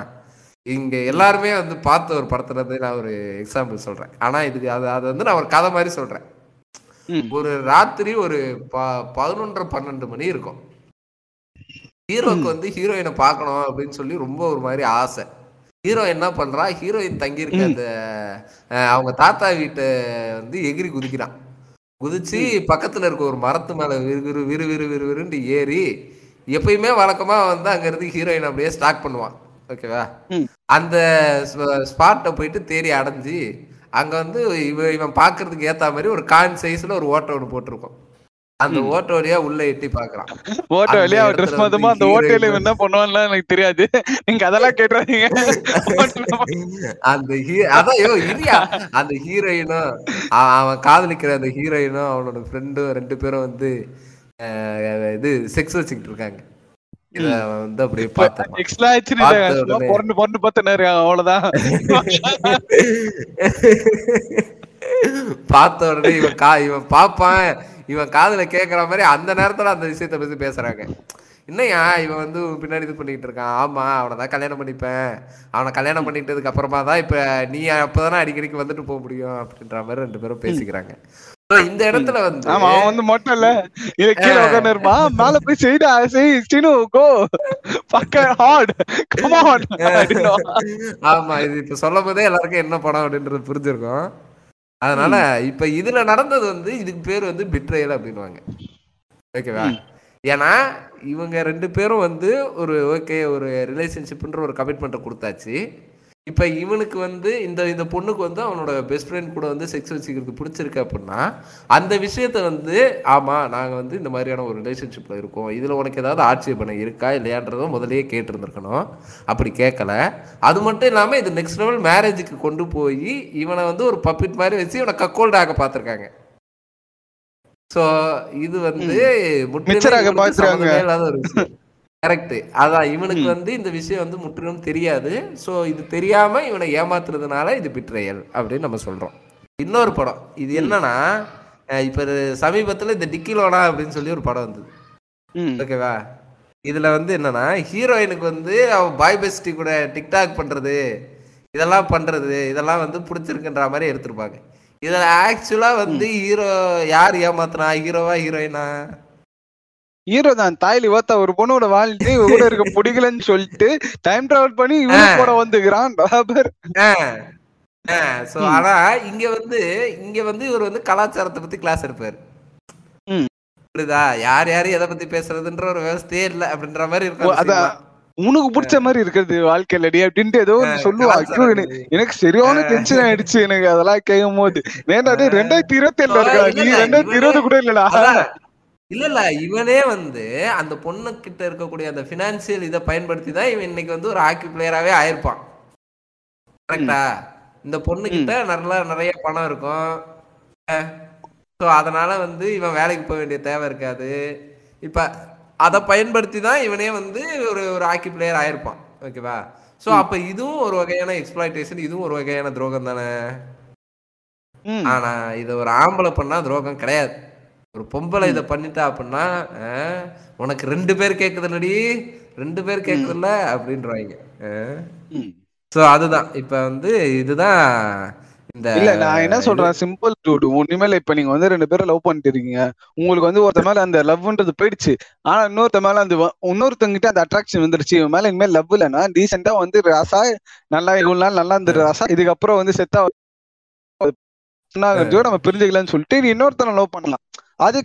இங்க எல்லாருமே வந்து பார்த்த ஒரு படத்துல இருந்து நான் ஒரு எக்ஸாம்பிள் சொல்றேன். ஆனா இதுக்கு அது அது வந்து நான் ஒரு கதை மாதிரி சொல்றேன். ம். ஒரு ராத்திரி ஒரு ப பதினொன்றரை பன்னெண்டு மணி இருக்கும். ஹீரோக்கு வந்து ஹீரோயினை பார்க்கணும் அப்படின்னு சொல்லி ரொம்ப ஒரு மாதிரி ஆசை. ஹீரோ என்ன பண்றா? ஹீரோயின் தங்கியிருக்க அந்த அவங்க தாத்தா வீட்டை வந்து எகிரி குதிக்கிறான். குதிச்சு பக்கத்துல இருக்க ஒரு மரத்து மேல விறு விறு விறு விறு விறு விறுன்னு ஏறி எப்பயுமே வழக்கமா வந்து அங்க இருந்து ஹீரோயின் அப்படியே ஸ்டாக் பண்ணுவான். ஓகேவா. அந்த ஸ்பாட்டை போயிட்டு தேடி அடைஞ்சு அங்க வந்து இவ இவன் பாக்குறதுக்கு ஏத்த மாதிரி ஒரு கான் சைஸ்ல ஒரு ஓட்டை ஒன்று போட்டிருக்கும். அந்த ஓட்டை வழியா உள்ள எட்டி பாக்குறான் ஓட்ட வழியா இடத்துல ட்ரெஸ் மதமா அந்த ஓட்டையில என்ன பண்ணுவான்லாம் எனக்கு தெரியாது. நீங்க அதெல்லாம் கேட்டுறாதீங்க. அந்த அதான் யோ இரியா. அந்த ஹீரோயினும் அவன் காதலிக்கிற அந்த ஹீரோயினும் அவனோட ஃப்ரெண்டும் ரெண்டு பேரும் வந்து இது செக்ஸ் வச்சுக்கிட்டு இருக்காங்க. அவ்வளவுதான். பார்த்த உடனே இவன் கா இவன் பாப்பான் இவன் காதுல கேக்குற மாதிரி அந்த நேரத்துல அந்த விஷயத்த பத்தி பேசுறாங்க. என்னையா இவன் வந்து பின்னாடி இது பண்ணிட்டு இருக்கான். ஆமா அவனை தான் கல்யாணம் பண்ணிப்பேன். அவனை கல்யாணம் பண்ணிட்டதுக்கு அப்புறமா தான் இப்ப நீ அப்பதானே அடிக்கடிக்கு வந்துட்டு போக முடியும் அப்படின்ற மாதிரி ரெண்டு பேரும் பேசிக்கிறாங்க. இந்த இடத்துல வந்து ஆமா அவன் வந்து மொட்டை இல்ல. இது கீழே உட்கார்ந்து இருப்பான் மேல போய் செய்டா. செய் சினு கோ. பக்க ஹார்ட் கம் ஆன் ஆமா இது இப்ப சொல்லும் போதே எல்லாருக்கும் என்ன படம் அப்படின்றது புரிஞ்சிருக்கும். அதனால இப்ப இதுல நடந்தது வந்து இதுக்கு பேர் வந்து பிட்ரேயல் அப்படின்னுவாங்க. ஓகேவா ஏன்னா இவங்க ரெண்டு பேரும் வந்து ஒரு ஓகே ஒரு ரிலேஷன்ஷிப்ன்ற ஒரு கமிட்மெண்ட்டை கொடுத்தாச்சு. இப்போ இவனுக்கு வந்து இந்த இந்த பொண்ணுக்கு வந்து அவனோட பெஸ்ட் ஃப்ரெண்ட் கூட வந்து செக்ஸ் வச்சுக்கிறது பிடிச்சிருக்கு அப்படின்னா அந்த விஷயத்த வந்து ஆமாம் நாங்கள் வந்து இந்த மாதிரியான ஒரு ரிலேஷன்ஷிப்பில் இருக்கோம். இதில் உனக்கு ஏதாவது ஆட்சேபனை இருக்கா இல்லையான்றதை முதல்லயே கேட்டிருந்திருக்கணும். அப்படி கேட்கல அது மட்டும் இல்லாமல் இது நெக்ஸ்ட் லெவல் மேரேஜுக்கு கொண்டு போய் இவனை வந்து ஒரு பப்பிட் மாதிரி வச்சு இவனை கக்கோல்ட் ஆக பார்த்துருக்காங்க. ஸோ இது வந்து. சம்மந்தமே இல்லாத ஒரு விஷயம். கரெக்ட் அதான் இவனுக்கு வந்து இந்த விஷயம் வந்து முற்றிலும் தெரியாது. ஸோ இது தெரியாம இவனை ஏமாத்துறதுனால இது பிட்ரையல் அப்படின்னு நம்ம சொல்றோம். இன்னொரு படம். இது என்னன்னா இப்ப சமீபத்துல இந்த டிக்கிலோனா அப்படின்னு சொல்லி ஒரு படம் வந்தது. ஓகேவா இதுல வந்து என்னன்னா ஹீரோயினுக்கு வந்து அவ பாய் பெஸ்டி கூட டிக்டாக் பண்றது இதெல்லாம் பண்றது இதெல்லாம் வந்து பிடிச்சிருக்குன்ற மாதிரி எடுத்திருப்பாங்க. இதுல ஆக்சுவலா வந்து ஹீரோ யார் ஏமாத்துனா? ஹீரோவா ஹீரோயினா? ஹீரோ தான் தாய்லி ஓத்த ஒரு பொண்ணோட வாழ்ந்து கூட இருக்க பிடிக்கலன்னு சொல்லிட்டு டைம் டிராவல் பண்ணி இவரு கூட வந்துக்கிறான் பராபர் சோ ஆனா இங்க வந்து இங்க வந்து இவர் வந்து கலாச்சாரத்தை பத்தி கிளாஸ் எடுப்பாரு. புரியுதா? யார் யாரு எதை பத்தி பேசுறதுன்ற ஒரு விவசாயே இல்ல அப்படின்ற மாதிரி இருக்கும் அதான். உனக்கு பிடிச்ச மாதிரி இருக்கிறது வாழ்க்கையிலடி அப்படின்ட்டு ஏதோ ஒண்ணு சொல்லுவா. ஐயோ, எனக்கு சரியான டென்ஷன் ஆயிடுச்சு எனக்கு. அதெல்லாம் கேட்கும் போது டேய் ரெண்டாயிரத்தி இருபத்தி ஏழுல இருக்கா? நீ ரெண்டாயிரத்தி இருபது கூட இல்லடா. இல்ல இல்ல இவனே வந்து அந்த பொண்ணு கிட்ட இருக்கக்கூடிய அந்த பினான்சியல் இதை பயன்படுத்தி தான் இவன் இன்னைக்கு வந்து ஒரு ஹாக்கி பிளேயராவே ஆயிருப்பான். கரெக்டா இந்த பொண்ணு கிட்ட நல்லா நிறைய பணம் இருக்கும். ஸோ அதனால வந்து இவன் வேலைக்கு போக வேண்டிய தேவை இருக்காது. இப்ப அதை பயன்படுத்தி தான் இவனே வந்து ஒரு ஒரு ஹாக்கி பிளேயர் ஆயிருப்பான். ஓகேவா ஸோ அப்ப இதுவும் ஒரு வகையான எக்ஸ்பிளாய்டேஷன் இதுவும் ஒரு வகையான துரோகம் தானே. ஆனா இது ஒரு ஆம்பளை பண்ணா துரோகம் கிடையாது. ஒரு பொம்பளை இதை பண்ணிட்டா அப்படின்னா உனக்கு ரெண்டு பேர் கேக்குதுல்லடி ரெண்டு பேர் கேக்குதுல்ல அப்படின்றாங்க. சோ அதுதான். இப்ப வந்து இதுதான் இந்த இல்ல நான் என்ன சொல்றேன்? சிம்பிள் டூடு உண்மையில இப்ப நீங்க வந்து ரெண்டு பேரும் லவ் பண்ணிட்டு இருக்கீங்க. உங்களுக்கு வந்து ஒருத்த மேல அந்த லவ்ன்றது போயிடுச்சு. ஆனா இன்னொருத்த மேல அந்த இன்னொருத்தங்கிட்ட அந்த அட்ராக்ஷன் வந்துருச்சு. இவன் மேல இனிமேல் லவ் இல்லைன்னா டீசெண்டா வந்து ராசா நல்லா இவ்வளவு நாள் நல்லா இருந்துரு ராசா இதுக்கப்புறம் வந்து செத்தா நம்ம பிரிஞ்சுக்கலாம்னு சொல்லிட்டு நீ இன்னொருத்தனை லவ் பண்ணலாம். அது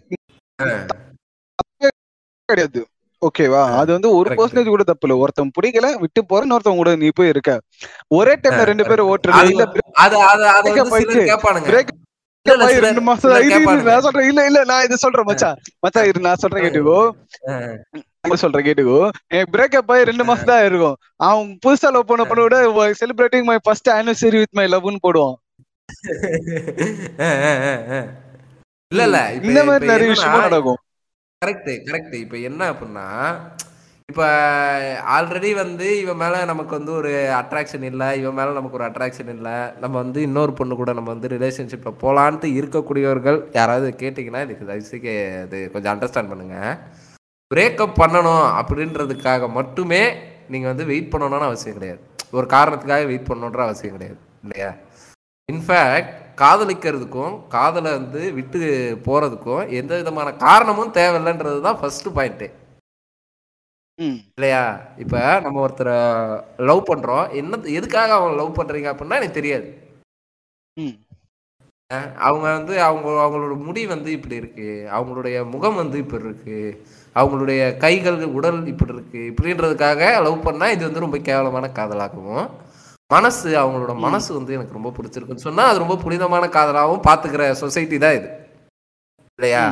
கிடையாது. ஓகேவா? அது வந்து ஒரு. பர்சன்டேஜ் கூட தப்பு இல்ல. ஒருத்தன் பிடிக்கல விட்டு போற இன்னொருத்தவங்க கூட நீ போய் இருக்க. ஒரே டைம்ல ரெண்டு பேரும் ஓட்டுறது இல்ல ரெண்டு மாசம். நான் சொல்றேன். இல்ல இல்ல நான் இது சொல்றேன் மச்சான். மச்சான் இரு நான் சொல்றேன் கேட்டுக்கோ. சொல்றேன் கேட்டுக்கோ. எனக்கு பிரேக்கப் ஆகி ரெண்டு மாசம் தான் இருக்கும் அவன் புதுசா லவ் பண்ண பண்ண விட celebrating my first anniversary with my லவ்னு போடுவான். இல்ல இல்ல. இப்ப- இந்த மாதிரி நிறைய விஷயமும் நடக்கும். கரெக்ட் கரெக்ட் இப்ப என்ன அப்படின்னா இப்ப ஆல்ரெடி வந்து இவன் மேல நமக்கு வந்து ஒரு அட்ராக்ஷன் இல்ல இவன் மேல நமக்கு ஒரு அட்ராக்ஷன் இல்ல நம்ம வந்து இன்னொரு பொண்ணு கூட நம்ம வந்து ரிலேஷன்ஷிப்ல போலான்ட்டு இருக்கக்கூடியவர்கள் யாராவது கேட்டீங்கன்னா இதுக்கு தயவுசெய்து அது கொஞ்சம் அண்டர்ஸ்டாண்ட் பண்ணுங்க. பிரேக்கப் பண்ணணும் அப்படின்றதுக்காக மட்டுமே நீங்க வந்து வெயிட் பண்ணணும்னு அவசியம் கிடையாது. ஒரு காரணத்துக்காக வெயிட் பண்ணணுன்ற அவசியம் கிடையாது இல்லையா? இன்ஃபேக்ட் காதலிக்கிறதுக்கும் காதலை வந்து விட்டு போறதுக்கும் எந்த விதமான காரணமும் தேவையில்லைன்றது தான் ஃபர்ஸ்ட் பாயிண்ட்டு இல்லையா? இப்ப நம்ம ஒருத்தரை லவ் பண்றோம். என்ன எதுக்காக அவங்க லவ் பண்றீங்க அப்படின்னா எனக்கு தெரியாது. அவங்க வந்து அவங்க அவங்களோட முடி வந்து இப்படி இருக்கு. அவங்களுடைய முகம் வந்து இப்படி இருக்கு. அவங்களுடைய கைகள் உடல் இப்படி இருக்கு. இப்படின்றதுக்காக லவ் பண்ணா இது வந்து ரொம்ப கேவலமான காதலாகவும் மனசு அவங்களோட. மனசு வந்து எனக்கு ரொம்ப பிடிச்சிருக்குன்னு சொன்னா அது ரொம்ப புனிதமான காதலாகவும் பாத்துக்கிற சொசைட்டி தான் இது. இல்லையா.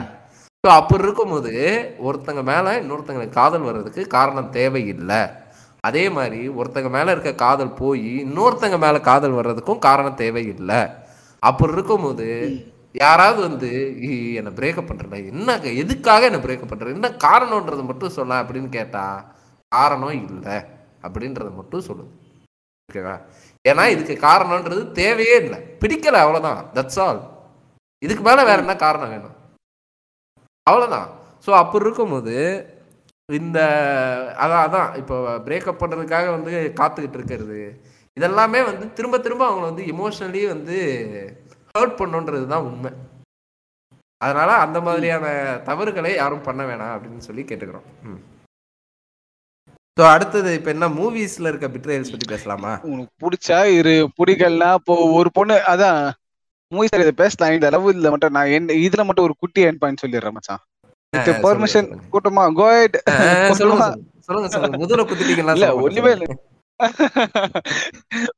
ஸோ அப்படி இருக்கும்போது ஒருத்தங்க மேல இன்னொருத்தங்களுக்கு காதல் வர்றதுக்கு காரணம் தேவையில்லை. அதே மாதிரி ஒருத்தங்க மேல இருக்க காதல் போய் இன்னொருத்தங்க மேல காதல் வர்றதுக்கும் காரணம் தேவையில்லை. அப்படி இருக்கும்போது யாராவது வந்து "இ- என்னை பிரேக்கப் பண்றல என்ன எதுக்காக என்ன பிரேக்கப் பண்ற என்ன காரணம்ன்றதை மட்டும் சொல்ல அப்படின்னு கேட்டா காரணம் இல்லை. அப்படின்றத மட்டும் சொல்லுது. ஓகேவா? ஏன்னா இதுக்கு காரணம்ன்றது தேவையே இல்லை. பிடிக்கல அவ்வளோதான் தட்ஸ் ஆல் இதுக்கு மேல வேற என்ன காரணம் வேணும்? அவ்வளோதான் ஸோ அப்படி இருக்கும்போது இந்த அதான் அதான். இப்போ பிரேக்கப் பண்ணுறதுக்காக வந்து காத்துக்கிட்டு இருக்கிறது. இதெல்லாமே வந்து திரும்ப திரும்ப அவங்கள வந்து எமோஷனலி வந்து ஹர்ட் பண்ணுன்றது தான் உண்மை. அதனால அந்த மாதிரியான தவறுகளை யாரும் பண்ண வேணாம் அப்படின்னு சொல்லி கேட்டுக்கிறோம். ம். ஸோ அடுத்தது இப்போ என்ன மூவிஸ்ல இருக்க பிட்ரேல்ஸ் பத்தி பேசலாமா? உனக்கு பிடிச்சா இரு பிடிக்கலனா இப்போ ஒரு பொண்ணு அதான் மூவி சார் இதை பேசலாம். இந்த அளவு இதுல மட்டும் நான் என்ன இதுல மட்டும் ஒரு குட்டி என் பாயிண்ட் சொல்லிடுறேன் மச்சான். பெர்மிஷன். கூட்டமா கோயட் சொல்லுங்க சொல்லுங்க. முதல்ல குத்திட்டீங்களா இல்ல ஒண்ணுமே. இல்ல.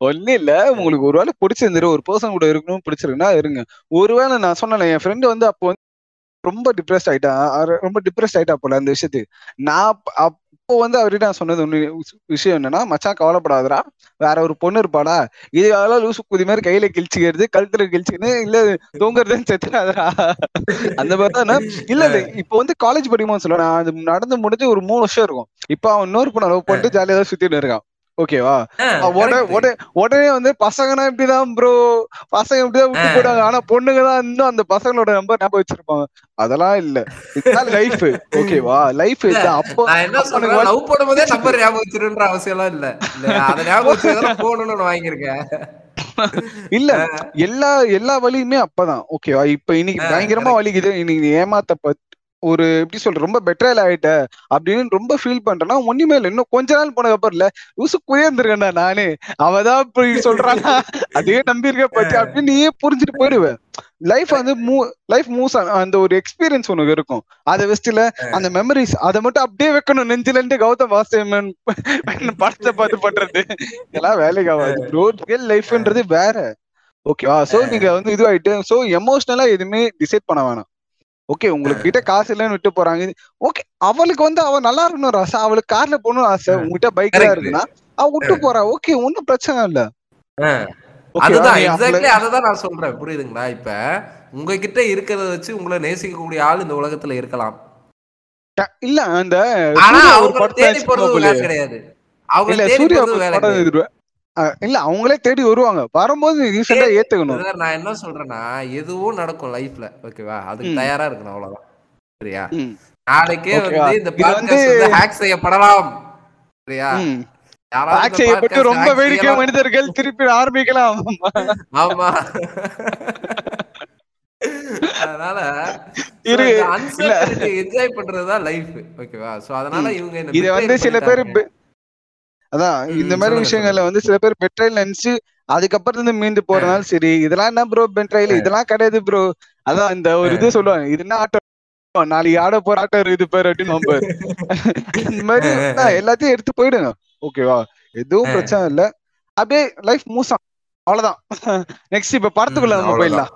ஒண்ணு இல்ல. உங்களுக்கு ஒருவேளை பிடிச்சிருந்துரு ஒரு பர்சன் கூட இருக்கணும் பிடிச்சிருக்குன்னா இருங்க. ஒருவேளை நான் சொன்னேன் என் ஃப்ரெண்டு வந்து அப்போ வந்து ரொம்ப டிப்ரெஸ்ட் ஆயிட்டா ரொம்ப டிப்ரெஸ்ட் ஆயிட்டா போல அந்த விஷயத்துக்கு. நான் அப்போ வந்து அவர்கிட்ட நான் சொன்னது ஒண்ணு விஷயம் என்னன்னா மச்சான் கவலைப்படாதடா. வேற ஒரு பொண்ணு இருப்பாடா. இது அதெல்லாம் லூசு குதி மாதிரி கையில கிழிச்சுக்கிறது கழுத்துல கிழிச்சுன்னு இல்ல தூங்குறதுன்னு செத்துறாதடா. அந்த மாதிரி தான் நான் இல்ல இல்ல. இப்போ வந்து காலேஜ் படிக்கும்போது சொல்ல நான் அது நடந்து முடிஞ்சு ஒரு மூணு வருஷம் இருக்கும். இப்போ அவன் இன்னொரு பொண்ணை லவ் பண்ணிட்டு ஜாலியா தான் சுத்திட்டு இருக்கான். ஓகேவா? உடனே வந்து பசங்கன்னா இப்படிதான் ப்ரோ பசங்க இப்படிதான் விட்டு ஆ. போயிட்டாங்க ஆனா பொண்ணுங்க தான் இன்னும் அந்த பசங்களோட நம்பர் ஞாபகம் வச்சிருப்பாங்க. அதெல்லாம் இல்ல. இதுதான் லைஃப் ஓகேவா? லைஃப் இதுதான் அப்போ லவ் பண்ணும்போதே நம்பர் ஞாபகம் வச்சிருன்ற அவசியம் எல்லாம் இல்ல. அதை ஞாபகம் வச்சுதான் போகணும்னு வாங்கியிருக்கேன். இல்ல எல்லா எல்லா வலியுமே அப்பதான். ஓகேவா? இப்ப இன்னைக்கு பயங்கரமா வலிக்குது. இன்னைக்கு ஏமாத்த ஒரு எப்படி சொல்ற ரொம்ப பெட்டரல் ஆயிட்ட அப்படின்னு ரொம்ப ஃபீல் பண்றேன்னா ஒண்ணுமே இல்ல இன்னும் கொஞ்ச நாள் போனதுக்கு அப்புறம் இல்ல லூசு குயர்ந்திருக்கேன்டா நானே. அவதான் இப்படி சொல்றானா அதே நம்பியிருக்க பத்தி அப்படின்னு நீயே புரிஞ்சுட்டு போயிடுவ. லைஃப் வந்து மூ லைஃப் மூவ்ஸ் அந்த ஒரு எக்ஸ்பீரியன்ஸ் உனக்கு இருக்கும். அதை வச்சுல அந்த மெமரிஸ் அதை மட்டும் அப்படியே வைக்கணும் நெஞ்சில இருந்து கௌதம் வாசுதேவன் படத்தை பார்த்து பண்றது. இதெல்லாம் வேலைக்கு ஆகாது ப்ரோ ரியல் லைஃப்ன்றது வேற. ஓகேவா சோ நீங்க வந்து இதுவாயிட்டு சோ எமோஷனலா எதுவுமே டிசைட் பண்ண வேணாம். ஓகே உங்களுக்கு கிட்ட காசு இல்லைன்னு விட்டு போறாங்க. ஓகே அவளுக்கு வந்து அவ நல்லா இருக்கணும் ஆசை. அவளுக்கு கார்ல போகணும் ஆசை. உங்ககிட்ட பைக்ல. இருக்குன்னா அவ விட்டு போறா. ஓகே ஒன்னும் பிரச்சனை இல்ல. அதுதான் எக்ஸாக்ட்லி அததான் நான் சொல்றேன். புரியுதுங்களா? இப்ப உங்ககிட்ட இருக்கிறத வச்சு உங்களை நேசிக்கக்கூடிய ஆள் இந்த உலகத்துல இருக்கலாம். இல்ல அந்த கிடையாது. அவங்க இல்ல அவங்களே தேடி வருவாங்க. வரும்போது ரீசெண்டா ஏத்துக்கணும். நான் என்ன சொல்றேன்னா எதுவும் நடக்கும் லைஃப்ல ஓகேவா அதுக்கு. தயாரா இருக்கணும் அவ்வளவுதான். சரியா? நாளைக்கே? வந்து இந்த பாட்காஸ்ட் வந்து- ஹேக் செய்யப்படலாம். சரியா? இந்த செய்யப்பட்டு ரொம்ப வேடிக்கை. மனிதர்கள் திருப்பி ஆரம்பிக்கலாம். ஆமா. அதனால இரு, என்ஜாய் பண்றதுதான் லைஃப் ஓகேவா சோ அதனால இவங்க இத வந்து சில பேர் அதான் இந்த மாதிரி விஷயங்கள்ல வந்து சில பேர் பெட்ரைல் நினைச்சு அதுக்கப்புறம் இருந்து மீண்டு போறதுனால சரி இதெல்லாம் என்ன ப்ரோ பெட்ரைல் இதெல்லாம் கிடையாது ப்ரோ அதான் இந்த ஒரு இது சொல்லுவாங்க இது என்ன ஆட்டோ? நாளைக்கு ஆட போற ஆட்டர் இது பேர் அப்படின்னு நம்பாரு இந்த மாதிரி எல்லாத்தையும் எடுத்து போயிடுங்க. ஓகேவா எதுவும் பிரச்சனை இல்ல. அப்படியே லைஃப் மூசா அவ்வளவுதான். நெக்ஸ்ட் இப்ப படத்துக்குள்ள நம்ம. போயிடலாம்.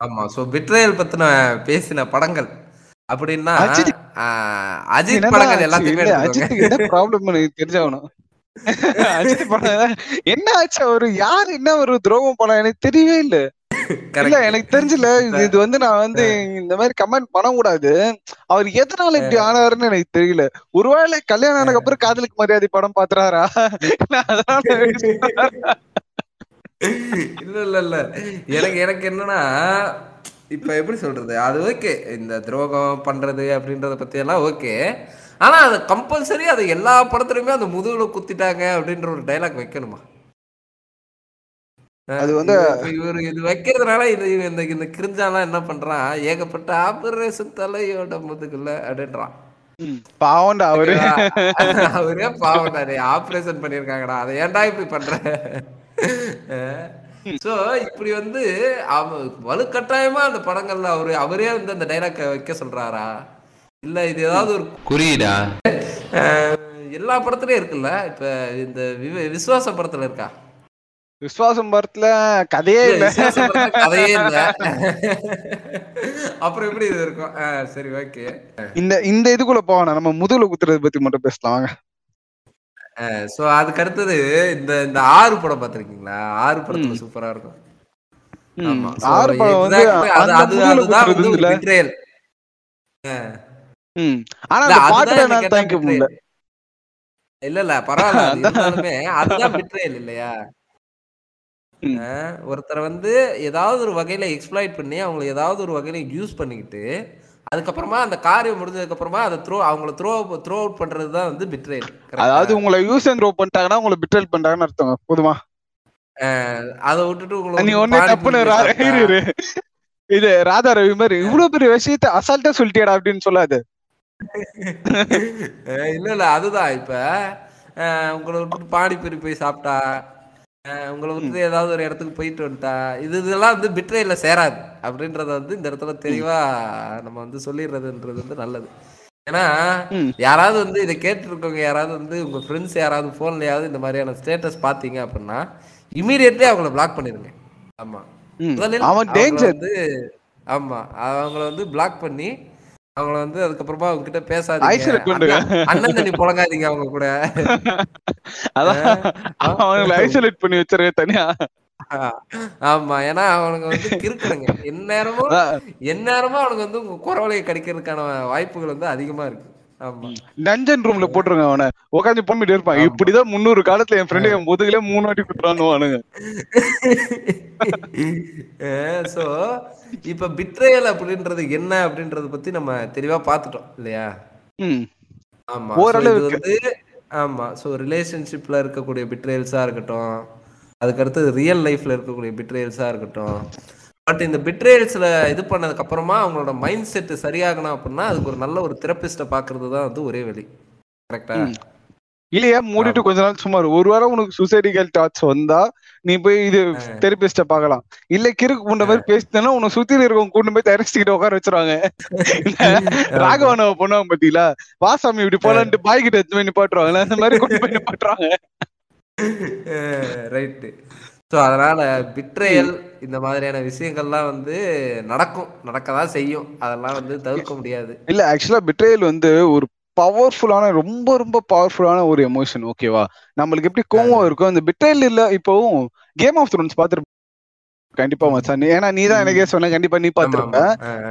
ஆமா சோ பிட்ரயல் பத்தின பேசின படங்கள் அப்படின்னா அஜித். படங்கள்? எல்லாத்தையுமே ப்ராப்ளம் எனக்கு தெரிஞ்சாகணும். என்ன ஆச்சு அவரு? யாரு என்ன ஒரு துரோகம் படம் எனக்கு தெரியவே இல்ல. இல்ல எனக்கு தெரிஞ்சல இது வந்து நான் வந்து இந்த மாதிரி கமெண்ட் பண்ண கூடாது அவர் எதனால இப்படி ஆனாருன்னு எனக்கு தெரியல. ஒருவேளை கல்யாணம் ஆனதுக்கு அப்புறம் காதலுக்கு மரியாதை படம் பாத்துறாரா இல்ல இல்ல இல்ல. எனக்கு எனக்கு என்னன்னா இப்ப எப்படி சொல்றது? அது ஓகே இந்த துரோகம் பண்றது அப்படின்றத பத்தி எல்லாம் ஓகே ஆனா அது கம்பல்சரி அது எல்லா படத்துலயுமே அந்த முதுகுல குத்திட்டாங்க அப்படின்ற ஒரு டைலாக் வைக்கணுமா? அது வந்து- இவரு இது வைக்கிறதுனால இது இந்த இந்த கிரிஞ்சாலாம் என்ன பண்றான்? ஏகப்பட்ட ஆபரேஷன் தலையோட முதுகுல அப்படின்றான். பாவம்டா அவரு. அவரே பாவம் ஆபரேஷன் பண்ணிருக்காங்கடா. அதை ஏன்டா இப்படி பண்ற? சோ இப்படி வந்து அவ வலுக்கட்டாயமா அந்த படங்கள்ல அவரு அவரே வந்து அந்த டைலாக் வைக்க சொல்றாரா? இல்ல இது ஏதாவது ஒரு குறியீடா? எல்லா படத்துலயும் இருக்குல்ல? இப்ப இந்த விவ- விசுவாச படத்துல இருக்கா? விஸ்வாசம் படத்துல கதையே இல்ல விசுவாச படத்துல கதையே இல்ல. அப்புறம் எப்படி இது இருக்கும்? ஆ, சரி ஓகே. இந்த இந்த இதுக்குள்ள போவானா நம்ம முதுகுல குத்துறது பத்தி மட்டும் பேசலாம் வாங்க. சோ அதுக்கு அடுத்தது இந்த இந்த ஆறு படம் பாத்திருக்கீங்களா ஆறு படத்துல சூப்பரா இருக்கும். ம், ஆமா. So, ஆறு படம் வந்து exactly அது அந்த அது முதுகுல அதுதான் வந்து குத்துறது ஒரு இல்ல. betrayal. ம். ஆனா அந்த நான். இல்ல இல்ல பரவாயில்ல. இருந்தாலுமே அதுதான் betrayal இல்லையா? ஒருத்தரை வந்து ஏதாவது ஒரு வகையில எக்ஸ்ப்ளாய்ட் பண்ணி அவங்களை ஏதாவது ஒரு வகையில யூஸ் பண்ணிக்கிட்டு அதுக்கப்புறமா அந்த காரியம் முடிஞ்சதுக்கு அப்புறமா அதை த்ரோ அவங்கள த்ரோ த்ரோ அவுட் பண்றது தான் வந்து பிட்ரேல் அதாவது உங்களை யூஸ் அண்ட் த்ரோ பண்ணிட்டாங்கன்னா உங்களை பிட்ரல் பண்ணிட்டாங்கன்னு அர்த்தம் போதுமா? அதை விட்டுட்டு உங்களை நீ ஒண்ணு தப்புன்னு. இது ராதா ரவி மாதிரி இவ்வளவு பெரிய விஷயத்த அசால்ட்டா சொல்லிட்டியாடா அப்படின்னு சொல்லாது. இல்ல இல்ல அதுதான் இப்ப. உங்களை விட்டு பானிபூரி போய் சாப்பிட்டா உங்களை விட்டு ஏதாவது ஒரு இடத்துக்கு போயிட்டு வந்துட்டா இது இதெல்லாம் வந்து பிட்ரேல சேராது. அப்படின்றத வந்து இந்த இடத்துல தெளிவா நம்ம வந்து சொல்லிடுறதுன்றது வந்து நல்லது. ஏன்னா. யாராவது வந்து இதை கேட்டுருக்கவங்க யாராவது வந்து உங்க ஃப்ரெண்ட்ஸ் யாராவது போன்லயாவது இந்த மாதிரியான ஸ்டேட்டஸ் பாத்தீங்க அப்படின்னா இமீடியட்லி அவங்கள பிளாக் பண்ணிருங்க. ஆமா. முதலில் வந்து ஆமா அவங்கள வந்து பிளாக் பண்ணி அவங்கள வந்து அதுக்கப்புறமா அவங்க கிட்ட பேசாதீங்க. அண்ணன் தண்ணி புழங்காதீங்க அவங்க கூட. அதான் அவங்களை ஐசோலேட் பண்ணி வச்சிருக்க தனியா. ஆமா ஏன்னா அவனுங்க வந்து கிறுக்குறங்க எந்நேரமும் எந்நேரமும் அவனுங்க வந்து உங்க குறவலையை கடிக்கிறதுக்கான வாய்ப்புகள் வந்து அதிகமா இருக்கு. டஞ்சன் ரூம்ல போட்டுருங்க அவனை. உட்காந்து பொம்மிட்டு இருப்பான். இப்படிதான் முன்னூறு காலத்துல என் ஃப்ரெண்டு என் முதுகுல மூணு வாட்டி குத்துறானுவானுங்க. சோ இப்ப பிட்ரேயல் அப்படின்றது என்ன அப்படின்றத பத்தி நம்ம தெளிவா பார்த்துட்டோம் இல்லையா? ஆமா. ஓரளவுக்கு. வந்து ஆமா. சோ ரிலேஷன்ஷிப்ல இருக்கக்கூடிய பிட்ரேல்ஸா இருக்கட்டும். அதுக்கு அடுத்து ரியல் லைஃப்ல இருக்கக்கூடிய பிட்ரேல்ஸா இருக்கட்டும். பட் இந்த பிட்ரேல்ஸ்ல இது பண்ணதுக்கு அப்புறமா அவங்களோட மைண்ட் செட் சரியாகணும் அப்படின்னா அதுக்கு ஒரு நல்ல ஒரு தெரபிஸ்ட பாக்குறது தான் வந்து ஒரே வழி. கரெக்டா. இல்லையா? மூடிட்டு கொஞ்ச நாள் சும்மா இரு. ஒரு வாரம் உனக்கு சுசைடிகல் தாட்ஸ் வந்தா நீ போய் இது தெரபிஸ்ட பார்க்கலாம். இல்ல கிறுக்கு புண்ட மாதிரி பேசினா உன்னை சுத்தி இருக்கவங்க கூட்டு போய் தெரஸ்டிக்கிட்ட உட்கார வச்சிருவாங்க. ராகவனவ பொண்ணுவாங்க பாத்தீங்களா? வாசாமி இப்படி போலான்ட்டு பாய் கிட்ட எடுத்து போய் நிப்பாட்டுவாங்கல்ல அந்த மாதிரி கொண்டு போய் நிப்பாட்டுறாங்க. ரைட்டு ஸோ அதனால பிட்ரேயல் இந்த மாதிரியான விஷயங்கள்லாம் வந்து நடக்கும். நடக்கதான் செய்யும். அதெல்லாம் வந்து தவிர்க்க முடியாது. இல்ல ஆக்சுவலா பிட்ரேயல் வந்து ஒரு பவர்ஃபுல்லான ரொம்ப ரொம்ப பவர்ஃபுல்லான ஒரு எமோஷன் ஓகேவா நம்மளுக்கு எப்படி கோவம் இருக்கும் அந்த பிட்ரேயல் இல்ல இப்போவும் கேம் ஆஃப் த்ரோன்ஸ் பாத்துருப்ப கண்டிப்பா மச்சான். ஏன்னா நீ தான் எனக்கே சொன்ன கண்டிப்பா நீ பாத்துருப்ப.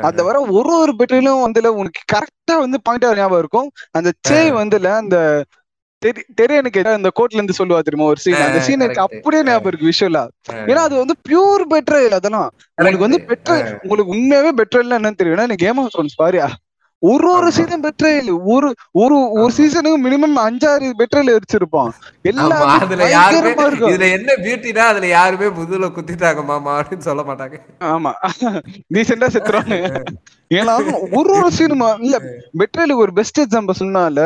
அந்த வர ஒரு ஒரு பெட்ரிலும் வந்துல உனக்கு கரெக்டா வந்து பாயிண்டா ஞாபகம் இருக்கும். அந்த சே வந்துல அந்த தெரி- தெரியனுக்கு அந்த கோட்ல இருந்து சொல்லுவா தெரியுமா? ஒரு சீன் அந்த சீன் எனக்கு. அப்படியே ஞாபகம் இருக்கு விஷுவலா ஏன்னா அது வந்து பியூர் பெட்ரல் அதெல்லாம். உங்களுக்கு வந்து. பெட்ரல் உங்களுக்கு உண்மையாவே பெட்ரல்னா என்னன்னு தெரியும் ஏன்னா கேம் ஆஃப் த்ரோன்ஸ் பாரியா? ஒரு ஒரு. சீசன் பெட்ரல் ஒரு ஒரு ஒரு சீசனுக்கு மினிமம் அஞ்சாறு பெட்ரல் எரிச்சிருப்பான். எல்லாமே அதுல யாருமே இதுல என்ன பியூட்டினா அதுல யாருமே முதுகுல குத்திட்டாங்க மாமா அப்படின்னு சொல்ல மாட்டாங்க. ஆமா. ரீசெண்டா செத்துறாங்க ஏன்னா ஒரு ஒரு சினிமா இல்ல பெட்ரலுக்கு ஒரு பெஸ்ட் எக்ஸாம்பிள் சொன்னால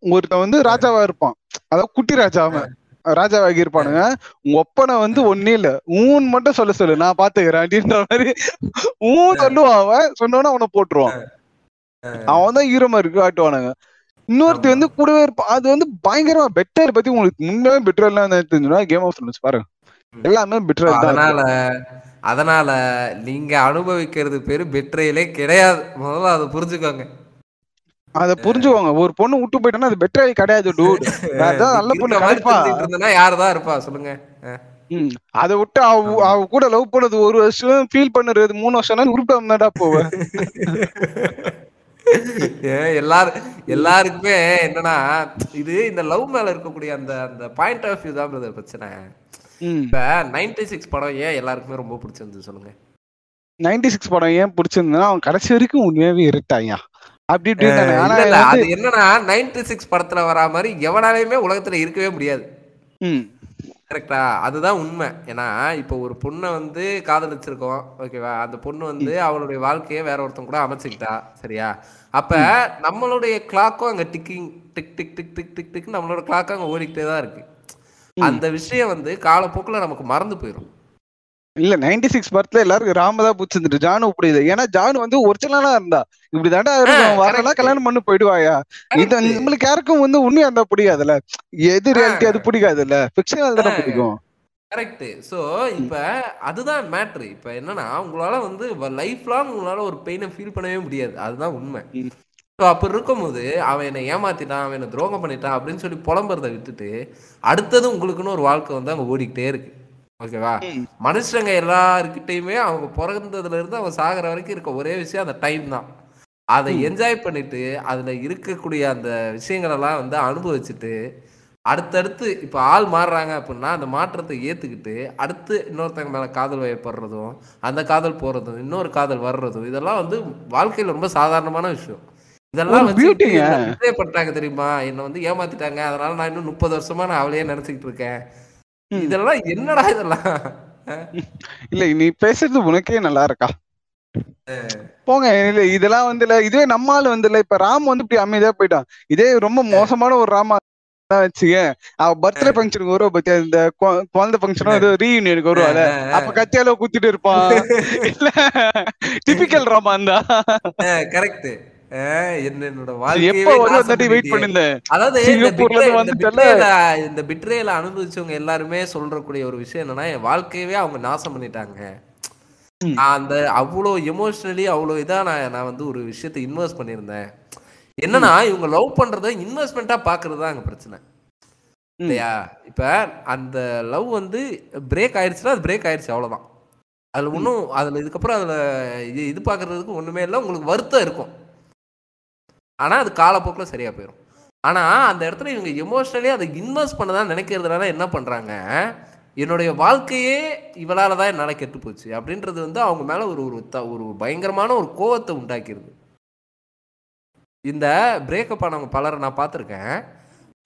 ஒருத்தன் வந்து ராஜாவா இருப்பான். அதாவது குட்டி ராஜா அவன் ராஜாவாகி இருப்பானுங்க. உங்க ஒப்பனை வந்து ஒன்னே இல்ல. ஊன் மட்டும் சொல்ல சொல்லு. நான் பாத்துக்கிறேன் அப்படின்ற மாதிரி ஊன் சொல்லுவான் அவன். சொன்னோன்னா அவனை போட்டுருவான். அவன் தான் ஹீரோ மாதிரி காட்டுவானுங்க. இன்னொருத்தி வந்து கூடவே இருப்பான் அது வந்து பயங்கரமா பெட்டர் பத்தி உங்களுக்கு முன்னே பெட்டர் எல்லாம் தெரிஞ்சுனா கேம் ஆஃப் த்ரோன்ஸ் பாருங்க. எல்லாமே பெட்டர் தான் அதனால அதனால நீங்க அனுபவிக்கிறது பேரு பெட்ரையிலே கிடையாது. முதல்ல அதை புரிஞ்சுக்கோங்க. அத புரிஞ்சுக்கோங்க. ஒரு பொண்ணு விட்டு போயிட்டானா அது பெட்டர் கிடையாது டூட் ஏதாவது நல்ல பொண்ணு கிடைப்பா இருந்தேன்னா யாருதான் இருப்பா? சொல்லுங்க. அதை விட்டு அவ அவ கூட லவ் பண்ணது ஒரு வருஷம் ஃபீல் பண்ணுறது மூணு வருஷம் உருப்பிட்டு வந்தாடா போவேன் ஏன் எல்லாரும் எல்லாருக்குமே என்னன்னா இது இந்த லவ் மேல இருக்கக்கூடிய அந்த அந்த பாயிண்ட் ஆஃப் வியூ தான் பிரச்சனை. இப்ப நைன்டி சிக்ஸ் படம் ஏன் எல்லாருக்குமே ரொம்ப பிடிச்சிருந்தது சொல்லுங்க. நைன்டி சிக்ஸ் படம் ஏன் பிடிச்சிருந்தா அவன் கடைசி வரைக்கும் உண்மையாவே இருட்டாயா அப்படி இப்படி அது என்னன்னா நைன்டி சிக்ஸ் படத்துல வரா மாதிரி எவனாலையுமே உலகத்துல இருக்கவே முடியாது. கரெக்டா அதுதான் உண்மை. ஏன்னா இப்போ ஒரு பொண்ணை வந்து காதலிச்சிருக்கோம் ஓகேவா அந்த பொண்ணு வந்து அவளுடைய வாழ்க்கையை வேற ஒருத்தன் கூட அமைச்சுக்கிட்டா சரியா? அப்ப நம்மளுடைய கிளாக்கும் அங்க ticking tick tick tick tick tick tick நம்மளோட கிளாக்கும் அங்க ஓடிக்கிட்டே தான் இருக்கு. அந்த விஷயம் வந்து காலப்போக்குல நமக்கு மறந்து போயிடும் இல்ல நைன்டி சிக்ஸ் படத்துல எல்லாருக்கும் ராம தான் பிடிச்சிருந்துட்டு ஜானு பிடிக்குது ஏன்னா ஜானு வந்து ஒரிஜினலா இருந்தா. இப்படி தாண்டா வரலாம். கல்யாணம் பண்ணி போயிடுவாயா? இது. நம்மளுக்கு யாருக்கும் வந்து உண்மையா இருந்தா பிடிக்காதுல்ல எது ரியாலிட்டி அது பிடிக்காதுல்ல ஃபிக்ஷனல் தானே. பிடிக்கும் கரெக்ட் ஸோ இப்போ அதுதான் மேட்ரு இப்போ என்னன்னா உங்களால வந்து லைஃப் லாங் உங்களால ஒரு பெயினை ஃபீல் பண்ணவே முடியாது. அதுதான் உண்மை. ஸோ அப்படி இருக்கும்போது அவன் என்னை ஏமாத்திட்டான் அவன் என்னை துரோகம் பண்ணிட்டான் அப்படின்னு சொல்லி புலம்புறதை விட்டுட்டு அடுத்தது உங்களுக்குன்னு ஒரு வாழ்க்கை வந்து அங்கே ஓடிக்கிட்டே இருக்கு. ஓகேவா. மனுஷங்க எல்லாருக்கிட்டையுமே அவங்க பிறந்ததுல இருந்து அவன் சாகிற வரைக்கும் இருக்க ஒரே விஷயம் அந்த டைம் தான். அதை என்ஜாய் பண்ணிட்டு அதுல இருக்கக்கூடிய அந்த விஷயங்களெல்லாம் வந்து அனுபவிச்சுட்டு அடுத்தடுத்து இப்போ ஆள் மாறுறாங்க அப்படின்னா அந்த மாற்றத்தை ஏத்துக்கிட்டு அடுத்து இன்னொருத்தங்க மேல காதல் வயப்படுறதும் அந்த காதல் போறதும் இன்னொரு காதல் வர்றதும் இதெல்லாம் வந்து வாழ்க்கையில ரொம்ப சாதாரணமான விஷயம். இதெல்லாம் betray பண்ணிட்டாங்க தெரியுமா? என்னை வந்து ஏமாத்திட்டாங்க. அதனால நான் இன்னும் முப்பது வருஷமா நான் அவளையே நினைச்சுக்கிட்டு இருக்கேன். இதெல்லாம் என்னடா இதெல்லாம்? இல்ல நீ பேசுறது உனக்கே நல்லா இருக்கா? போங்க இல்ல இதெல்லாம் வந்து இல்ல இதுவே நம்ம ஆளு வந்து இல்ல இப்ப ராம் வந்து இப்படி அமைதியா போயிட்டான். இதே ரொம்ப மோசமான ஒரு ராமா வச்சுக்க அவ பர்த்டே ஃபங்க்ஷனுக்கு வருவா பத்தியா இந்த குழந்தை ஃபங்க்ஷனும் ஏதோ ரீயூனியனுக்கு வருவாள் அப்ப கத்தியால குத்திட்டு இருப்பான் இல்ல டிபிக்கல் ராமா இருந்தா. கரெக்ட் என்னோட இந்த பிட்ரேல அனுபவிச்சவங்க எல்லாருமே சொல்றக்கூடிய ஒரு விஷயம் என்னன்னா என் வாழ்க்கையவே அவங்க நாசம் பண்ணிட்டாங்க. அந்த அவ்வளோ எமோஷனலி அவ்வளோ இதா நான் நான் வந்து ஒரு விஷயத்தை இன்வெஸ்ட் பண்ணியிருந்தேன். என்னன்னா இவங்க லவ் பண்றத இன்வெஸ்ட்மெண்ட்டா பாக்குறது தான் அங்க பிரச்சனை. இல்லையா? இப்ப அந்த லவ் வந்து பிரேக் ஆயிடுச்சுன்னா அது பிரேக் ஆயிடுச்சு அவ்வளவுதான். அதுல ஒன்றும் அதுல இதுக்கப்புறம் அதுல இது இது பாக்குறதுக்கு ஒண்ணுமே இல்லை உங்களுக்கு வருத்தம் இருக்கும். ஆனா அது காலப்போக்கில் சரியா போயிடும் ஆனா அந்த இடத்துல இவங்க எமோஷனலி அதை இன்வெஸ்ட் பண்ணதான் நினைக்கிறதுனால என்ன பண்றாங்க? என்னுடைய வாழ்க்கையே இவளால தான் என்னால் கெட்டு போச்சு அப்படின்றது வந்து அவங்க மேல ஒரு ஒரு த- ஒரு பயங்கரமான ஒரு கோவத்தை உண்டாக்கிடுது இந்த பிரேக்கப் ஆனவங்க பலரை நான் பார்த்துருக்கேன்.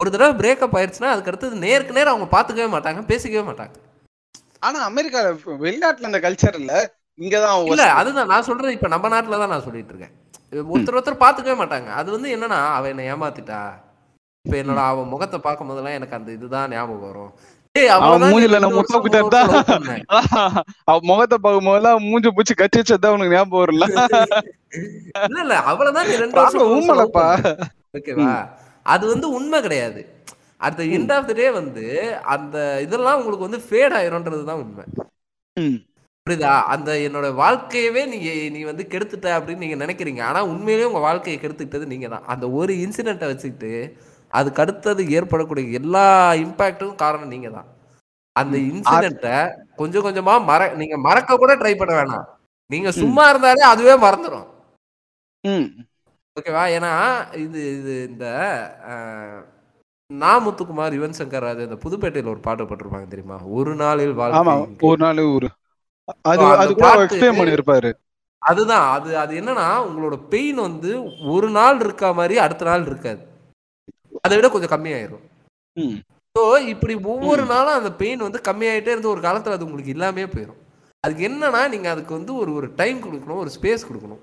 ஒரு தடவை பிரேக்கப் ஆயிடுச்சுன்னா அதுக்கு அடுத்தது நேருக்கு நேரம் அவங்க பார்த்துக்கவே மாட்டாங்க பேசிக்கவே மாட்டாங்க. ஆனா அமெரிக்கால வெளிநாட்டுல இந்த கல்ச்சர் இல்ல. இங்கதான் இல்ல. அதுதான் நான் சொல்றது இப்ப நம்ம நாட்டுல தான் நான் சொல்லிட்டு இருக்கேன். ஒருத்தர் ஒருத்தர் பாத்துக்கவே மாட்டாங்க. அது வந்து என்னன்னா அவ என்னை ஏமாத்திட்டா. இப்ப என்னோட அவ முகத்தை பார்க்கும் போதெல்லாம் எனக்கு அந்த இதுதான் ஞாபகம் வரும். அவன் முகத்தை பார்க்கும் போதெல்லாம் மூஞ்சி பூச்சி கச்சி வச்சதா உனக்கு ஞாபகம் இல்ல இல்ல அவளதான் நீ ரெண்டு வருஷம் ஊமலப்பா. ஓகேவா? அது வந்து உண்மை கிடையாது. At the end of the day வந்து அந்த இதெல்லாம் உங்களுக்கு வந்து ஃபேட் ஆயிரும்ன்றது தான் உண்மை. புரியுதா? அந்த என்னோட வாழ்க்கையவே நீங்க நீ வந்து கெடுத்துட்ட அப்படின்னு நீங்க நினைக்கிறீங்க. ஆனா உண்மையிலேயே உங்க வாழ்க்கையை கெடுத்துக்கிட்டது நீங்க தான் அந்த ஒரு இன்சிடென்ட்டை வச்சுக்கிட்டு அதுக்கு அடுத்தது ஏற்படக்கூடிய எல்லா இம்பாக்டும் காரணம் நீங்க தான் அந்த இன்சிடென்ட்டை கொஞ்சம் கொஞ்சமா மற நீங்க மறக்க கூட ட்ரை பண்ண வேணாம். நீங்க சும்மா இருந்தாலே அதுவே மறந்துடும். ஓகேவா? ஏன்னா இது இது இந்த நா முத்துக்குமார் யுவன் சங்கர் ராஜா இந்த புதுப்பேட்டையில ஒரு பாட்டு போட்டிருப்பாங்க தெரியுமா? ஒரு நாளில் வாழ்க்கை ஒரு நாள் ஊரு. அது அது கூட எக்ஸ்பிளைன் பண்ணிருப்பாரு. அதுதான். அது அது என்னன்னா உங்களோட பெயின் வந்து ஒரு நாள் இருக்க மாதிரி அடுத்த நாள் இருக்காது. அதை விட கொஞ்சம் கம்மியாயிரும். ஸோ இப்படி ஒவ்வொரு நாளும் அந்த பெயின் வந்து கம்மியாயிட்டே இருந்து ஒரு காலத்துல அது உங்களுக்கு இல்லாமே போயிடும் அதுக்கு என்னன்னா நீங்க அதுக்கு வந்து ஒரு ஒரு டைம் கொடுக்கணும் ஒரு ஸ்பேஸ் கொடுக்கணும்.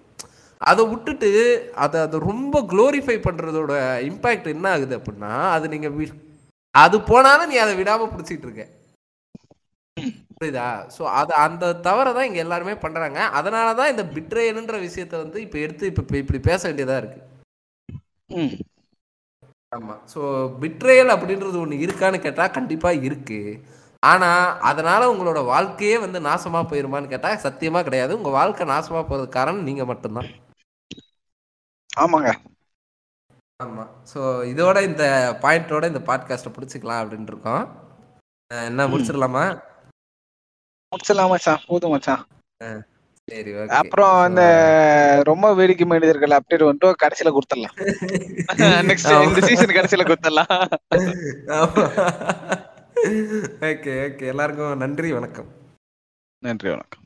அதை விட்டுட்டு அதை அதை ரொம்ப க்ளோரிஃபை பண்றதோட இம்பாக்ட் என்ன ஆகுது அப்படின்னா அது நீங்க வி- அது போனாலும் நீ அதை விடாம பிடிச்சிட்டு இருக்க. புரியுதா? ஸோ அது அந்த தவறை தான் இங்க எல்லாருமே பண்றாங்க. அதனால தான் இந்த பிட்ரேயல்ன்ற விஷயத்த வந்து இப்போ எடுத்து இப்போ இப்படி பேச வேண்டியதா இருக்கு. ம். ஆமா. ஸோ பிட்ரேயல் அப்படின்றது ஒன்று இருக்கான்னு கேட்டா கண்டிப்பா இருக்கு. ஆனா அதனால உங்களோட வாழ்க்கையே வந்து நாசமா போயிருமான்னு கேட்டா சத்தியமா கிடையாது. உங்க வாழ்க்கை நாசமா போறதுக்கு காரணம் நீங்க மட்டும்தான். ஆமாங்க. ஆமா. ஸோ இதோட இந்த பாயிண்டோட இந்த பாட்காஸ்ட்டை பிடிச்சிக்கலாம் அப்படின்னு இருக்கோம். என்ன முடிச்சிடலாமா? முடிச்சிடலாம் மச்சான். போதும் மச்சான். அப்புறம் இந்த ரொம்ப வேடிக்கை மனிதர்கள் அப்டேட் வந்துட்டு கடைசியில கொடுத்துடலாம். நெக்ஸ்ட் இந்த சீசன் கடைசியில கொடுத்துடலாம். ஓகே ஓகே எல்லாருக்கும் நன்றி வணக்கம். நன்றி வணக்கம்.